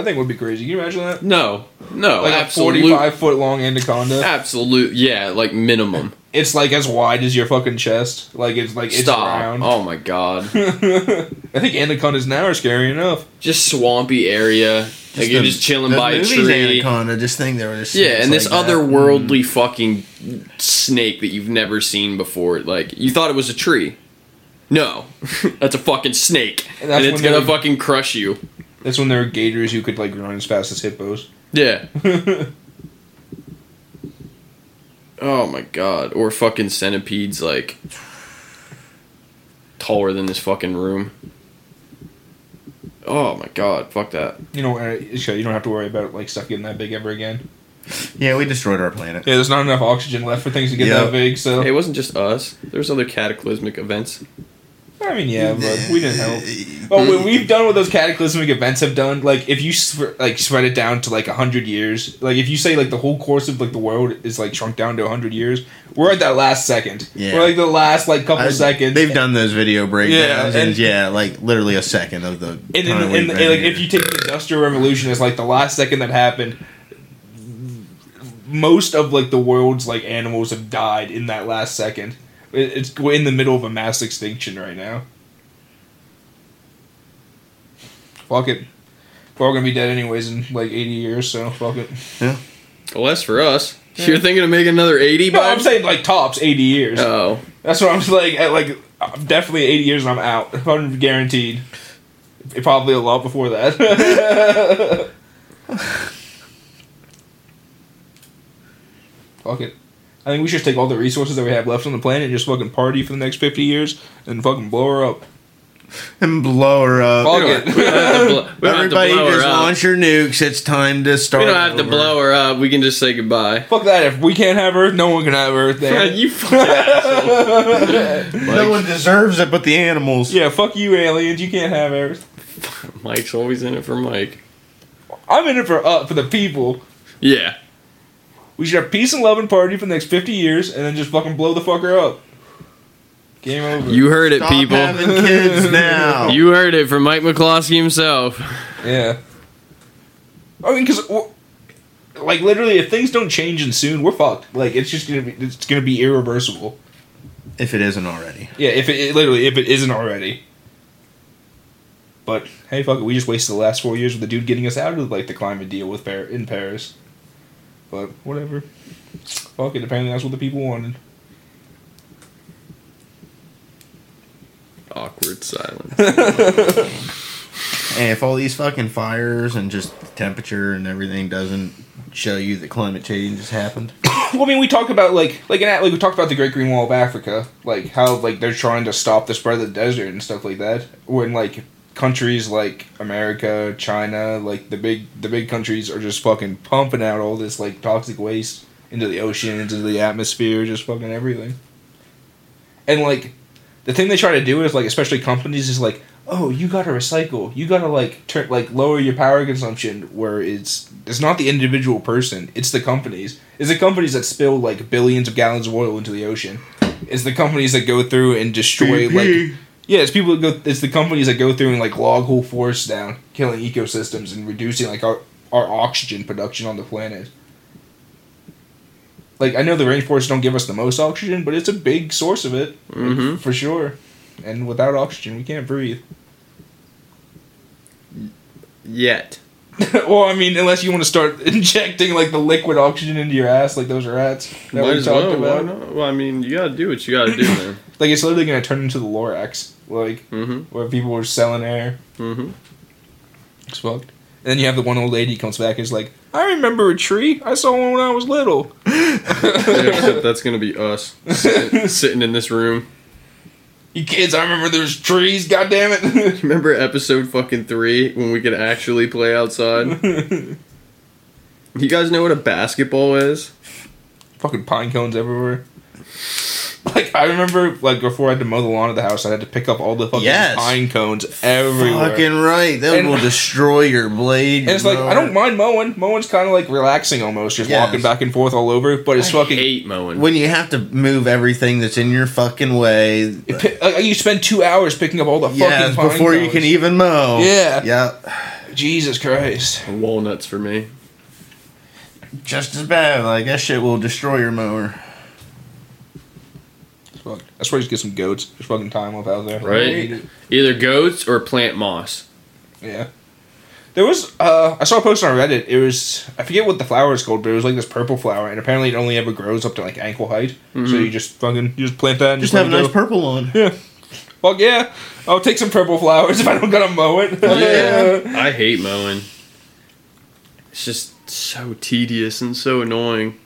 I think it would be crazy. Can you imagine that? No, no, Like absolute, a forty-five foot long anaconda. absolute, yeah, like minimum. It's like as wide as your fucking chest. Like it's like it's Stop. round. Oh my god. I think anacondas now are scary enough. just swampy area. like you're the- just chilling the by a movies tree. Anaconda, just think there was. Yeah, and this like that. otherworldly mm. fucking snake that you've never seen before. Like you thought it was a tree. No, that's a fucking snake, And and, it's gonna fucking crush you. That's when there were gators who could like run as fast as hippos. Yeah. oh my god. Or fucking centipedes like taller than this fucking room. Oh my god, fuck that. You know, uh, so you don't have to worry about like stuff getting that big ever again. Yeah, we destroyed our planet. Yeah, there's not enough oxygen left for things to get Yep. that big. So Hey, it wasn't just us. There's other cataclysmic events. I mean, yeah, but we didn't help. But mm-hmm. what we've done what those cataclysmic events have done, like if you sp- like spread it down to like hundred years, like if you say like the whole course of like the world is like shrunk down to hundred years, we're at that last second. Yeah. We're like the last like couple I- seconds. They've done those video breakdowns, and- and, yeah, like literally a second of the. And, and, and, like if you take the industrial revolution as like the last second that happened, most of like the world's like animals have died in that last second. It- It's we're in the middle of a mass extinction right now. fuck it. We're all gonna be dead anyways in like 80 years, so fuck it. Yeah. Well, that's for us. You're thinking of making another 80, No, I'm saying like tops 80 years. Oh. That's what I'm like. At like I'm definitely 80 years and I'm out. I'm guaranteed. Probably a lot before that. Fuck it. I think we should take all the resources that we have left on the planet and just fucking party for the next 50 years and fucking blow her up. And blow her up. Fuck We it. don't have to blo- we don't have to Everybody blow her just up. launch your nukes. It's time to start. We don't have to over. blow her up. We can just say goodbye. Fuck that. If we can't have Earth, no one can have Earth. Then. you fucking asshole. No one deserves it but the animals. yeah, fuck you, aliens. You can't have Earth. Mike's always in it for Mike. I'm in it for uh, for the people. Yeah. We should have peace and love and party for the next 50 years and then just fucking blow the fucker up. Game over. You heard it, Stop people. having kids now. You heard it from Mike McCloskey himself. Yeah. I mean, because like literally, if things don't change in soon, we're fucked. Like it's just gonna be it's gonna be irreversible. if it isn't already. Yeah, if it, it literally if it isn't already. But hey, fuck it, we just wasted the last four years with the dude getting us out of like the climate deal with Par- in Paris. But whatever. Fuck it. Apparently that's what the people wanted. Awkward silence. And if all these fucking fires and just the temperature and everything doesn't show you that climate change has happened, Well, I mean, we talk about like like in, like we talked about the Great Green Wall of Africa, like how like they're trying to stop the spread of the desert and stuff like that. When like countries like America, China, like the big the big countries are just fucking pumping out all this like toxic waste into the ocean, into the atmosphere, just fucking everything. And like the thing they try to do is like especially companies is like, oh, you gotta recycle, you gotta like turn like lower your power consumption. Where it's it's not the individual person, it's the companies. It's the companies that spill like billions of gallons of oil into the ocean. It's the companies that go through and destroy like yeah, it's people that go. It's the companies that go through and like log whole forests down, killing ecosystems and reducing like our our oxygen production on the planet. Like I know the rainforests don't give us the most oxygen, but it's a big source of it Mhm. for sure. And without oxygen, we can't breathe. Yet. well, I mean, unless you want to start injecting like the liquid oxygen into your ass, like those rats that Might we talked well. Why not? Well, I mean, you gotta do what you gotta do, man. Like it's literally gonna turn into the Lorax, like Mm-hmm. where people were selling air. Mm-hmm. It's fucked. And then you have the one old lady comes back and is like, I remember a tree. I saw one when I was little. Except that's gonna be us sitting in this room. You kids, I remember there's trees, God damn it. Remember episode fucking three when we could actually play outside? You guys know what a basketball is? Fucking pine cones everywhere. Like I remember like before I had to mow the lawn of the house, I had to pick up all the fucking Yes. pine cones everywhere. fucking right. That And- will destroy your blade. and it's like I don't mind mowing. Mowing's kind of like relaxing almost, just Yes. walking back and forth all over. But it's I fucking. hate mowing. when you have to move everything that's in your fucking way. it pi- like, you spend two hours picking up all the fucking Yes, pine before you cones. can even mow. Yeah. Yeah. Jesus Christ. Walnuts for me. Just as bad. Like that shit will destroy your mower. Fuck. That's why you just get some goats. Just fucking tie 'em up out there. Right? Either goats or plant moss. Yeah. There was uh I saw a post on Reddit. It was I forget what the flower is called, but it was like this purple flower, and apparently it only ever grows up to like ankle height. So you just fucking you just plant that and Just just, have a nice go. purple on. Yeah. Fuck yeah! I'll take some purple flowers if I don't gotta mow it. Yeah. I hate mowing. It's just so tedious and so annoying.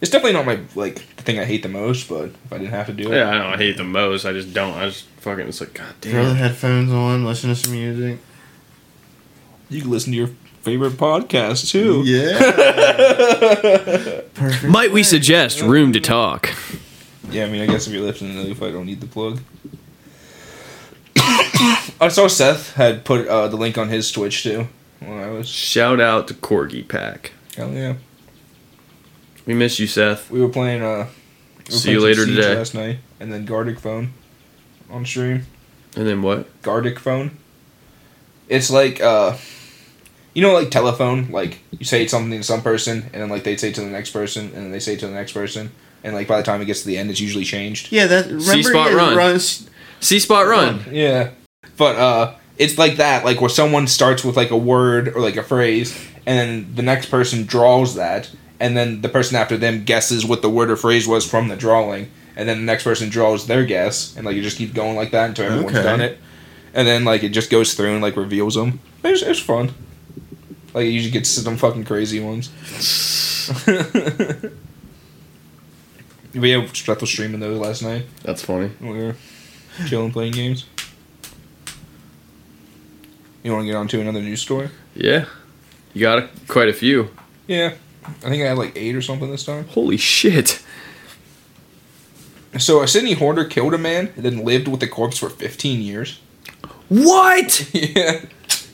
It's definitely not my like the thing I hate the most, but if I didn't have to do it, Yeah, I don't hate the most. I just don't. I just fucking. It's like, god damn. Throw the headphones on, listen to some music. you can listen to your favorite podcast too. Yeah. Perfect. Might we suggest room to talk? Yeah, I mean, I guess if you're listening to if I don't need the plug. I saw Seth had put uh, the link on his Twitch too. When I was, Shout out to Corgi Pack. hell yeah, We miss you, Seth. we were playing. Uh, we were See you playing some later Siege today. Last night, and then Gartic Phone on stream. And then what? Gartic Phone. It's like uh, you know, like telephone. Like you say something to some person, and then like they say it to the next person, and then they say it to the next person, and like by the time it gets to the end, it's usually changed. Yeah, that remember C-Spot it run. runs See Spot Run. Yeah, but uh, it's like that, like where someone starts with like a word or like a phrase, and then the next person draws that, and then the person after them guesses what the word or phrase was from the drawing, and then the next person draws their guess, and like you just keep going like that until everyone's Okay. done it, and then like it just goes through and like reveals them. It's, it's fun. Like you usually get some fucking crazy ones. we had Streth was streaming those last night. That's funny. We were chilling playing games. You want to get on to another news story? Yeah. You got a, quite a few. Yeah, I think I had like eight or something this time. Holy shit. So uh, a Sydney hoarder killed a man and then lived with the corpse for 15 years. What? yeah,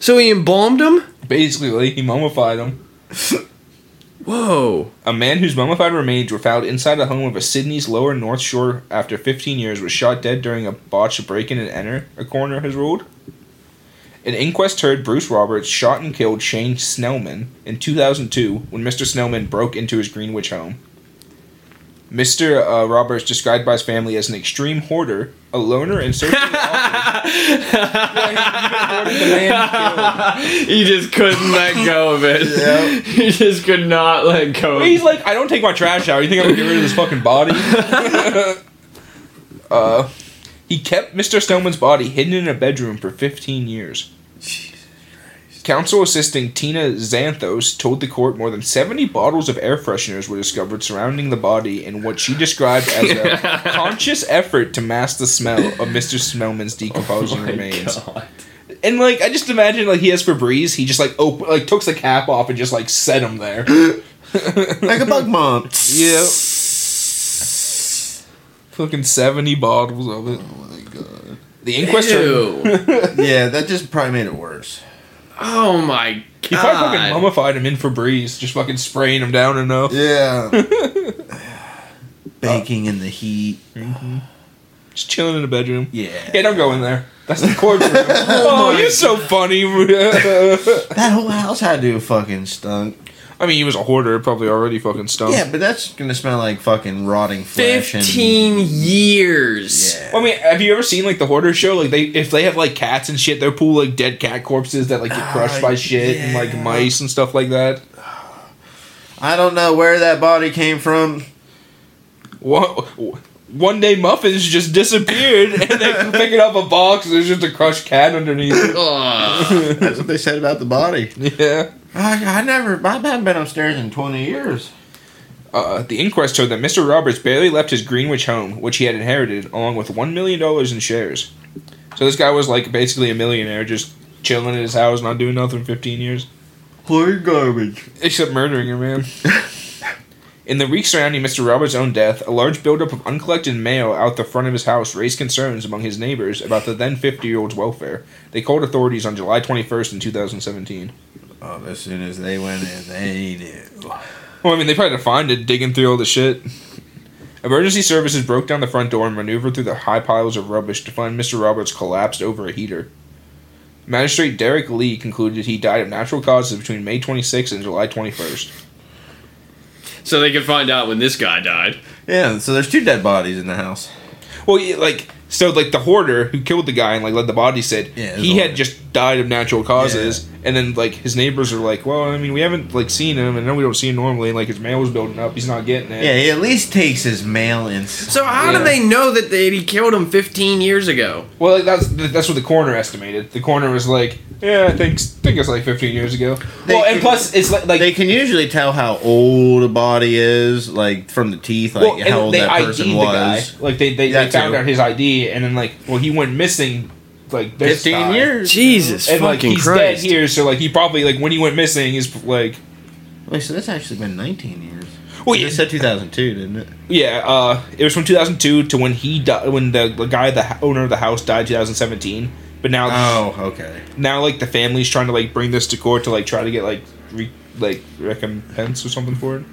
So he embalmed him? basically he mummified him. Whoa. A man whose mummified remains were found inside the home of a Sydney's lower North Shore after 15 years was shot dead during a botched break-in and enter, a coroner has ruled. An inquest heard Bruce Roberts shot and killed Shane Snellman in 2002 when Mr. Snellman broke into his Greenwich home. Mr. Uh, Roberts, described by his family as an extreme hoarder, a loner, and socially awkward. Yeah, he- he hoarded the man he just couldn't let go of it. he just could not let go. He's like, I don't take my trash out. You think I'm gonna get rid of this fucking body? uh, he kept Mr. Stoneman's body hidden in a bedroom for 15 years. Counsel assisting Tina Xanthos told the court more than 70 bottles of air fresheners were discovered surrounding the body in what she described as a conscious effort to mask the smell of Mr. Smellman's oh decomposing remains. And like, I just imagine like he has Febreze, he just like open, like took the cap off and just like set him there. like a bug mom. Yep. Fucking 70 bottles of it. Oh my god. The inquest Ew. Yeah, that just probably made it worse. Oh my god. He probably fucking mummified him in Febreze, just fucking spraying him down enough. Yeah. Baking in the heat. Mm-hmm. Just chilling in the bedroom. Yeah. Yeah, don't go in there. That's the corpse room. oh, oh you're so funny. That whole house had to have fucking stunk. I mean, he was a hoarder. Probably already fucking stunk. Yeah, but that's gonna smell like fucking rotting flesh. and- 15 years. Yeah. Well, I mean, have you ever seen like the hoarder show? Like they, if they have like cats and shit, they'll pull like dead cat corpses that like get crushed Ah, by shit and like mice and stuff like that. I don't know where that body came from. One, one day muffins just disappeared and they picking up a box and there's just a crushed cat underneath. Ugh. That's what they said about the body. yeah. I, I never. I haven't been upstairs in twenty years. Uh, the inquest showed that Mr. Roberts barely left his Greenwich home, which he had inherited, along with $1 million in shares. So this guy was like basically a millionaire, just chilling in his house, not doing nothing for 15 years. Clear garbage. Except murdering her, man. In the weeks surrounding Mr. Roberts' own death, a large buildup of uncollected mail out the front of his house raised concerns among his neighbors about the then 50 year old's welfare. They called authorities on July 21st in 2017. Oh, as soon as they went in, they knew. Well, I mean, they probably had to find it digging through all the shit. Emergency services broke down the front door and maneuvered through the high piles of rubbish to find Mr. Roberts collapsed over a heater. Magistrate Derek Lee concluded he died of natural causes between May 26th and July 21st. So they could find out when this guy died. Yeah, so there's two dead bodies in the house. Well, yeah, like so, like the hoarder who killed the guy and like let the body sit, Yeah, he had just died of natural causes, and then like his neighbors are like, "Well, I mean, we haven't like seen him, and I know we don't see him normally. And, like his mail was building up, he's not getting it." Yeah, he at least takes his mail in. So how Yeah. do they know that they, he killed him 15 years ago? Well, like, that's that's what the coroner estimated. The coroner was like, "Yeah, I think think it's like 15 years ago." They well, and can- plus, it's like like They can usually tell how old a body is, like from the teeth, like well, and how old they that ID'd person the guy. was. Like they they, That they found too. out his ID, and then like, well, he went missing like this Fifteen time. years. Jesus And like fucking he's Christ. dead here, so like he probably like when he went missing, he's like Wait, so that's actually been 19 years. Well, You yeah, said 2002, didn't it? yeah. Uh, it was from 2002 to when he died, when the, the guy, the h- owner of the house, died 2017. But now, Oh, okay. now like the family's trying to like bring this to court to like try to get like re, like recompense or something for it.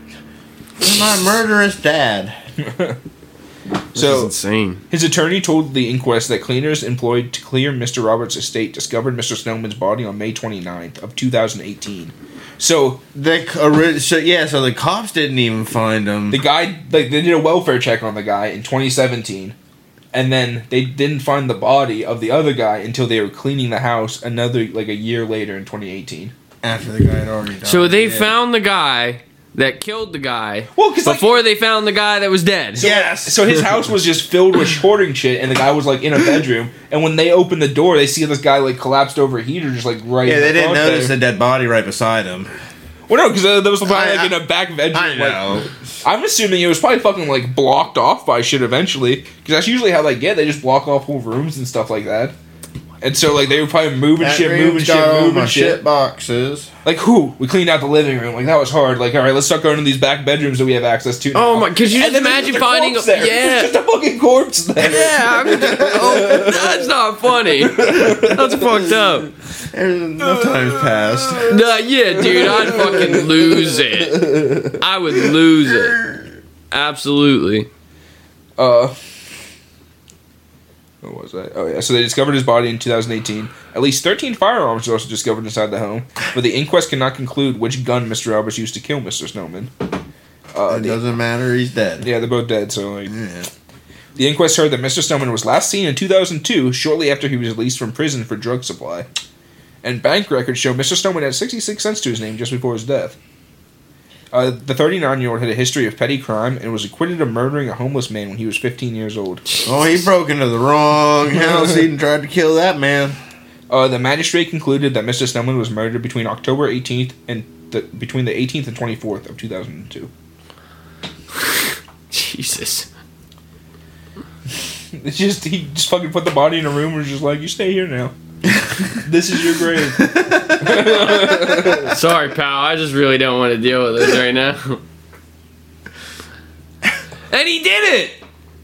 You're my murderous dad. This is So insane. his attorney told the inquest that cleaners employed to clear Mr. Roberts' estate discovered Mr. Snowman's body on May 29th of 2018. So The so yeah, so the cops didn't even find him. the guy like they did a welfare check on the guy in 2017 and then they didn't find the body of the other guy until they were cleaning the house another like a year later in 2018. After the guy had already died. So they yeah. found the guy that killed the guy Well, because like, before they found the guy that was dead. Yes. so his house was just filled with hoarding shit, and the guy was like in a bedroom. And when they opened the door, they see this guy like collapsed over a heater, just like right. Yeah, in they the didn't notice there. the dead body right beside him. Well, no, because uh, there was probably I- like in a back bedroom. I like- know. I'm assuming it was probably fucking like blocked off by shit eventually, because that's usually how they get. They just block off whole rooms and stuff like that. And so like they were probably moving That shit, moving room's shit, all moving my shit. shit boxes. Like who? We cleaned out the living room. Like that was hard. Like all right, let's start going to these back bedrooms that we have access to. Oh now. my- could you And just imagine finding a- there. yeah. There's just a fucking corpse there. Yeah, I mean, oh, that's not funny. That's fucked up. There's enough times passed. Nah, yeah, dude, I'd fucking lose it. I would lose it. Absolutely. Uh, what was that? Oh yeah, so they discovered his body in 2018. At least 13 firearms were also discovered inside the home, but the inquest cannot conclude which gun Mr. Albers used to kill Mr. Snowman. Uh, It the- doesn't matter. He's dead. yeah, they're both dead. So like, Yeah. the inquest heard that Mr. Snowman was last seen in 2002, shortly after he was released from prison for drug supply. And bank records show Mr. Snowman had 66 cents to his name just before his death. Uh, the 39 year old had a history of petty crime and was acquitted of murdering a homeless man when he was 15 years old. Oh, he broke into the wrong house. He tried to kill that man. Uh, the magistrate concluded that Mr. Snowman was murdered between October 18th and the, between the 18th and 24th of 2002. Jesus. It's just he just fucking put the body in a room and was just like, "You stay here now. this is your grave." Sorry, pal. I just really don't want to deal with this right now. And he did it!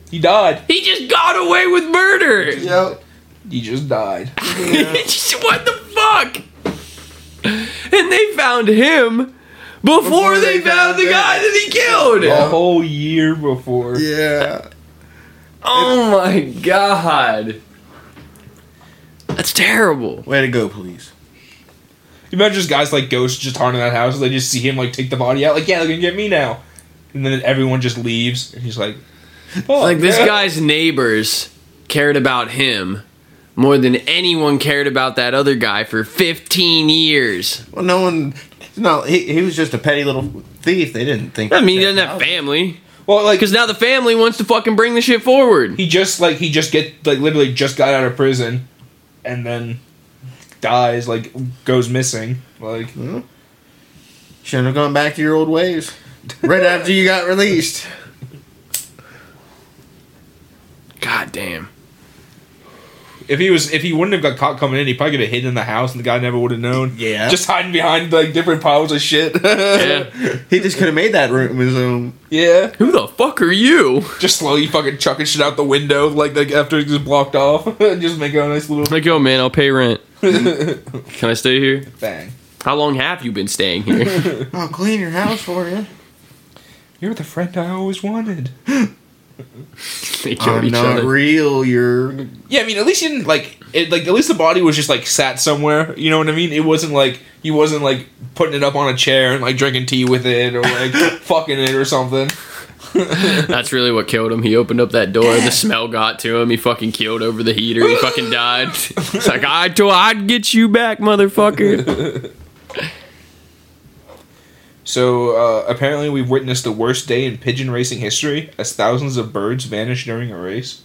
He died. He just got away with murder! Yep. He just died. what the fuck? And they found him before, Before they, they found found the him. guy that he killed! A whole year before. Yeah. Oh my god. That's terrible. Way to go, police. You imagine just guys like ghosts just haunting that house. They just see him like take the body out. Like, yeah, they're gonna get me now. And then everyone just leaves, and he's like, "Oh, Like this yeah." guy's neighbors cared about him more than anyone cared about that other guy for 15 years. Well, no one. No, he, he was just a petty little thief. They didn't think. I mean, he doesn't have family. Well, like, Because now the family wants to fucking bring the shit forward. he just like he just get like literally just got out of prison, and then dies. Like, goes missing. Like, Shouldn't have gone back to your old ways. Right after you got released. God damn. if he was if he wouldn't have got caught coming in, he probably could have hidden in the house, and the guy never would have known. Yeah. just hiding behind like different piles of shit. Yeah. He just could have made that room his own. yeah. Who the fuck are you? just slowly fucking chucking shit out the window, like, like after it's just blocked off, and just make a nice little Like, yo, man, I'll pay rent. Can I stay here? bang. How long have you been staying here? I'll clean your house for you. You're the friend I always wanted. they killed I'm each not other. real. You're. Yeah, I mean, at least he didn't like it. Like, at least the body was just like sat somewhere. You know what I mean? It wasn't like he wasn't like putting it up on a chair and like drinking tea with it or like fucking it or something. That's really what killed him. He opened up that door, the smell got to him. He fucking killed over the heater. He fucking died. It's like I told I'd get you back, motherfucker. So uh, apparently, we've witnessed the worst day in pigeon racing history as thousands of birds vanish during a race.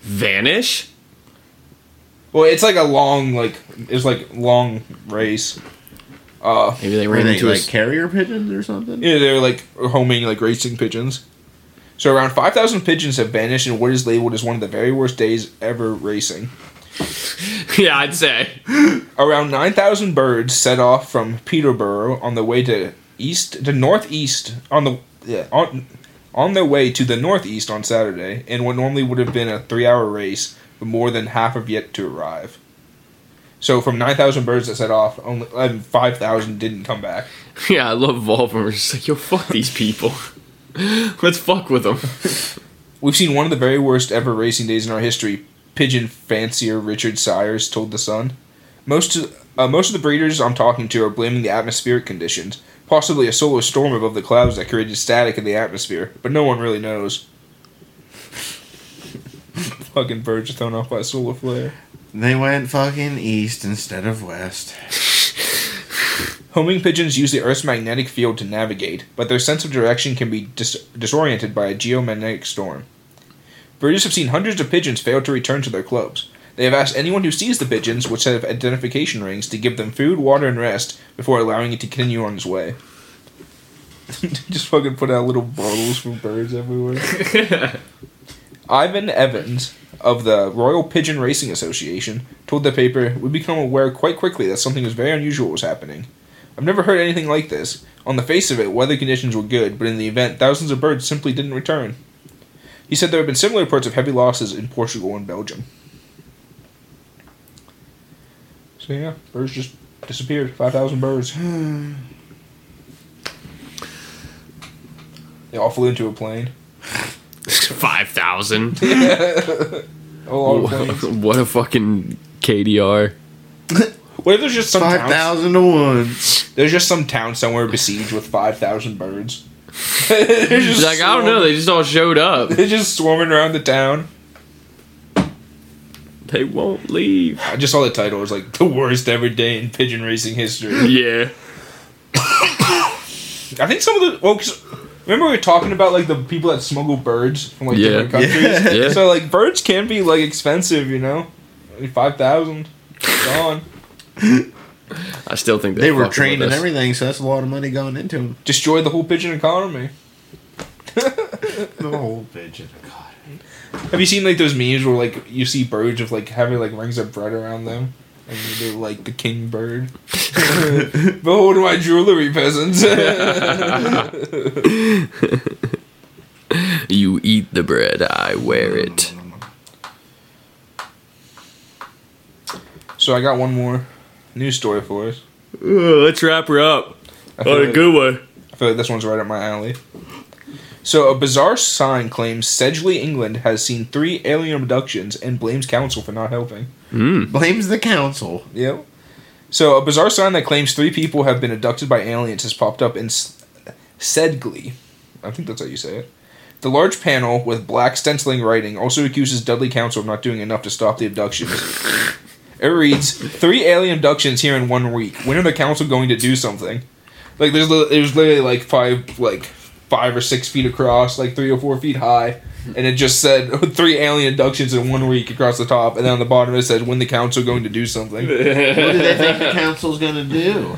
Vanish? Well, it's like a long, like it's like long race. Uh, Maybe they Were ran they into like us. carrier pigeons or something? yeah, they're like homing like racing pigeons. So around five thousand pigeons have vanished in what is labeled as one of the very worst days ever racing. yeah, I'd say. Around nine thousand birds set off from Peterborough on the way to east to northeast on the yeah on on their way to the northeast on Saturday in what normally would have been a three-hour race, but more than half have yet to arrive. So from nine thousand birds that set off, only um, five thousand didn't come back. Yeah, I love just like, yo, fuck these people. Let's fuck with them. We've seen one of the very worst ever racing days in our history. Pigeon fancier Richard Sires told the Sun. Most uh, most of the breeders I'm talking to are blaming the atmospheric conditions, possibly a solar storm above the clouds that created static in the atmosphere, but no one really knows. fucking birds are thrown off by a solar flare. They went fucking east instead of west. Homing pigeons use the Earth's magnetic field to navigate, but their sense of direction can be dis- disoriented by a geomagnetic storm. Birders have seen hundreds of pigeons fail to return to their clubs. They have asked anyone who sees the pigeons, which have identification rings, to give them food, water, and rest before allowing it to continue on its way. Just fucking put out little bottles for birds everywhere. Ivan Evans of the Royal Pigeon Racing Association told the paper, We become aware quite quickly that something was very unusual was happening. I've never heard anything like this. On the face of it, weather conditions were good, but in the event, thousands of birds simply didn't return. He said there have been similar reports of heavy losses in Portugal and Belgium. So yeah, birds just disappeared. Five thousand birds. they all flew into a plane. Five thousand. A lot of what a fucking KDR. What if there's just some Five town, thousand to one. there's just some town somewhere besieged with five thousand birds? They're just He's like, I don't know, they just all showed up. They're just swarming around the town. They won't leave. I just saw the title. It was like the worst ever day in pigeon racing history. Yeah. I think some of the well, 'cause remember we were talking about like the people that smuggle birds from like Yeah. different countries. Yeah. Yeah. So like birds can be like expensive, you know, like, five thousand gone. I still think They were trained and everything, so that's a lot of money going into them. Destroyed the whole pigeon economy. The whole pigeon. God. Have you seen like those memes where like you see birds with like having like rings of bread around them? And they're like the king bird. Behold my jewelry, peasants. You eat the bread, I wear it. so I got one more news story for us. let's wrap her up. I feel, like, one. I feel like this one's right up my alley. So a bizarre sign claims Sedgley, England, has seen three alien abductions and blames council for not helping. Mm. Blames the council. Yep. So a bizarre sign that claims three people have been abducted by aliens has popped up in S- Sedgley. I think that's how you say it. The large panel with black stenciling writing also accuses Dudley Council of not doing enough to stop the abductions. it reads, three alien abductions here in one week. When are the council going to do something? Like there's there's literally like five like five or six feet across, like three or four feet high, and it just said three alien abductions in one week across the top, and then on the bottom it said when the council going to do something. What do they think the council's gonna do?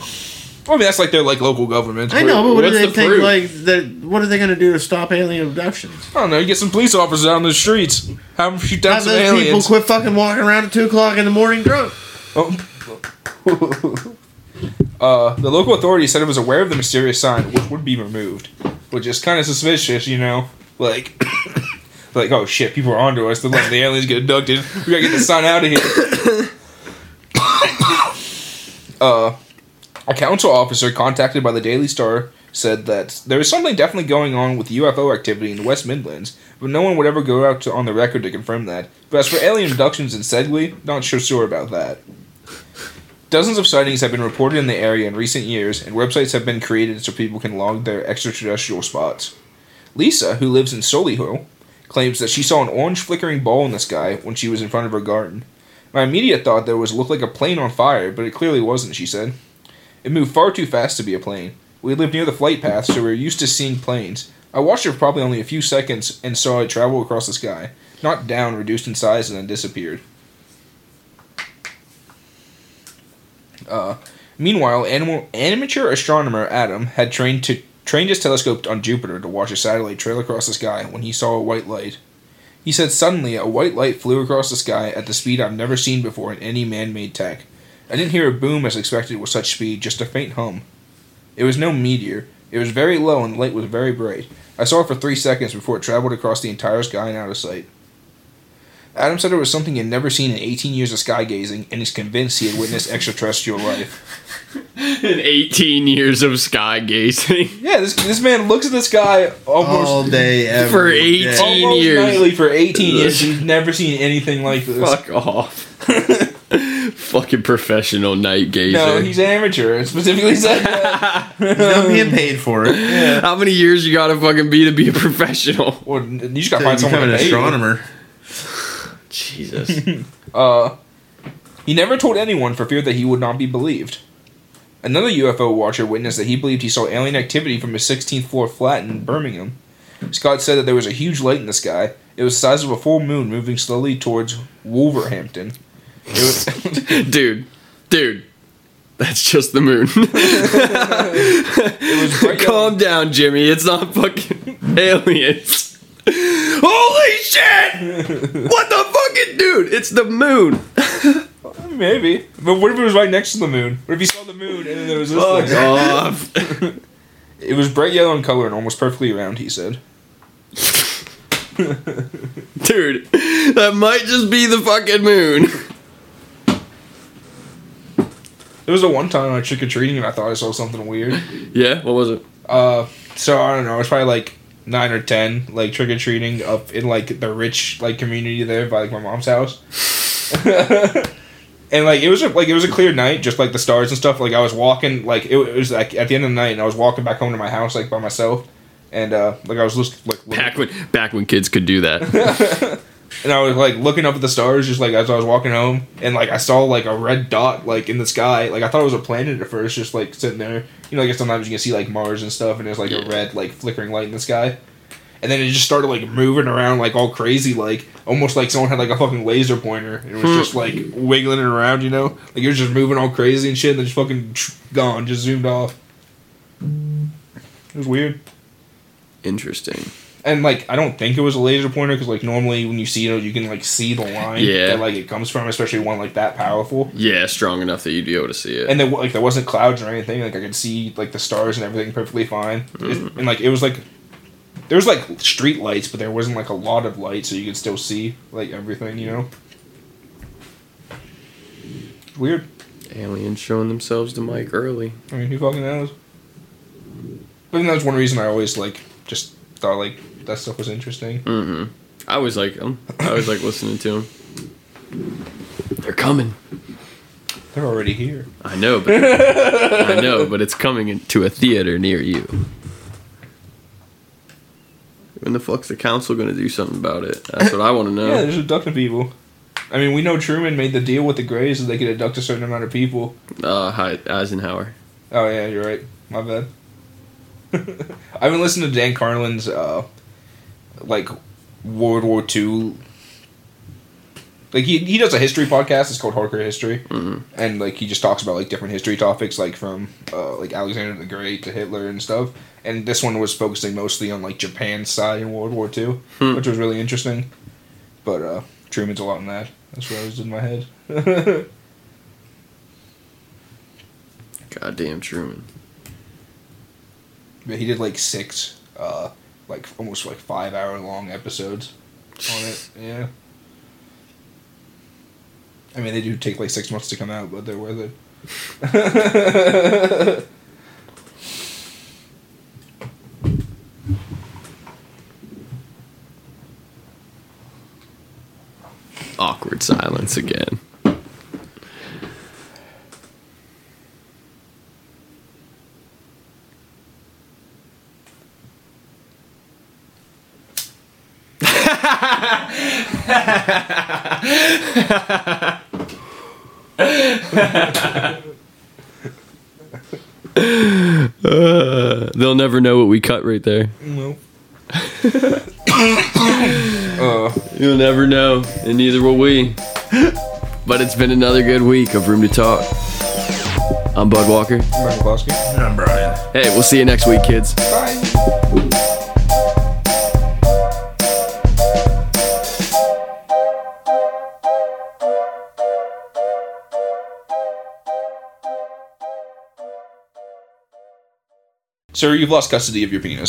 I mean, that's like their like local government. I know, but what do they the think? proof? Like that? What are they gonna do to stop alien abductions? I don't know. You get some police officers out on the streets, have them shoot down Have some those people aliens. quit fucking walking around at two o'clock in the morning drunk. Oh. uh, the local authority said it was aware of the mysterious sign, which would be removed, which is kind of suspicious, you know. Like, like oh shit, people are onto us. They're letting the aliens get abducted. We gotta get the sign out of here. uh, a council officer contacted by the Daily Star said that there is something definitely going on with UFO activity in the West Midlands, but no one would ever go out to, on the record to confirm that. But as for alien abductions in Sedgley, not so sure about that. Dozens of sightings have been reported in the area in recent years, and websites have been created so people can log their extraterrestrial spots. Lisa, who lives in Solihull, claims that she saw an orange flickering ball in the sky when she was in front of her garden. My immediate thought it was looked like a plane on fire, but it clearly wasn't, she said. It moved far too fast to be a plane. We lived near the flight path, so we were used to seeing planes. I watched it for probably only a few seconds and saw it travel across the sky, not down, reduced in size, and then disappeared. Uh, meanwhile, animal, amateur astronomer Adam had trained to trained his telescope on Jupiter to watch a satellite trail across the sky when he saw a white light. He said suddenly a white light flew across the sky at the speed I've never seen before in any man-made tech. I didn't hear a boom as expected with such speed, just a faint hum. It was no meteor. It was very low and the light was very bright. I saw it for three seconds before it traveled across the entire sky and out of sight. Adam said it was something he had never seen in 18 years of sky gazing and is convinced he had witnessed extraterrestrial life. In 18 years of sky gazing. Yeah, this, this man looks at the sky almost, All day, every For day. 18 almost years. nightly for 18 years. He's never seen anything like this. Fuck off. Fucking professional night gazer. No, he's amateur. It specifically said that. I'm being paid for it. How many years you gotta fucking be to be a professional? Well, you just gotta To find someone to an astronomer. Jesus. Uh, he never told anyone for fear that he would not be believed. Another UFO watcher witnessed that he believed he saw alien activity from his 16th floor flat in Birmingham. Scott said that there was a huge light in the sky. It was the size of a full moon moving slowly towards Wolverhampton. It was, dude, dude. That's just the moon. it was bright yellow- uh, Calm down, Jimmy. It's not fucking aliens. Holy shit! What the fucking dude? It's the moon. Maybe. But what if it was right next to the moon? What if you saw the moon and then there was this Fuck thing? off. It was bright yellow in color and almost perfectly round, he said. Dude, that might just be the fucking moon. There was a one time I trick or treating and I thought I saw something weird. Yeah, what was it? Uh, so I don't know. It's probably like nine or ten, like trick or treating up in like the rich like community there by like my mom's house. and like it was a, like it was a clear night, just like the stars and stuff. Like I was walking, like it, it was like at the end of the night, and I was walking back home to my house like by myself, and uh, like I was just like Back when back when kids could do that. and I was like looking up at the stars, just like as I was walking home, and like I saw like a red dot like in the sky. Like I thought it was a planet at first, just like sitting there. You know, like sometimes you can see like Mars and stuff, and there's like Yeah. a red like flickering light in the sky. And then it just started like moving around like all crazy, like almost like someone had like a fucking laser pointer. and It was just hmm. like wiggling it around, you know, like it was just moving all crazy and shit. And then just fucking gone, just zoomed off. It was weird. Interesting. And like, I don't think it was a laser pointer because like normally when you see it, you can like see the line Yeah. that like it comes from, especially one like that powerful. Yeah, strong enough that you'd be able to see it. And then like there wasn't clouds or anything. Like I could see like the stars and everything perfectly fine. It- mm. and like it was like there was like street lights, but there wasn't like a lot of light, so you could still see like everything. You know. Weird. Aliens showing themselves to Mike early. I mean, who fucking knows? But that's one reason I always like just thought like that stuff was interesting. Mm-hmm. I always like them. I always like listening to them. They're coming. They're already here. I know, but I know, but it's coming into a theater near you. When the fuck's the council gonna do something about it? That's what I want to know. Yeah, just abducting people. I mean, we know Truman made the deal with the Greys that they could abduct a certain amount of people. Uh, hi, Eisenhower. Oh yeah, you're right. My bad. I've been listening to Dan Carlin's uh, like World War II. Like he he does a history podcast. It's called Hardcore History, Mhm. and like he just talks about like different history topics, like from uh, like Alexander the Great to Hitler and stuff. And this one was focusing mostly on like Japan's side in World War II, Hmm. which was really interesting. But uh, Truman's a lot in that. That's what I was in my head. Goddamn Truman. But he did like six, uh, like almost like five hour long episodes on it. Yeah. I mean, they do take like six months to come out, but they're worth it. Awkward silence again. Uh, they'll never know what we cut right there. no. uh, You'll never know, and neither will we. But it's been another good week of Room to Talk. I'm Bud Walker. Michael Klosky. I'm Brian. Hey, we'll see you next week, kids. Bye. Sir, you've lost custody of your penis.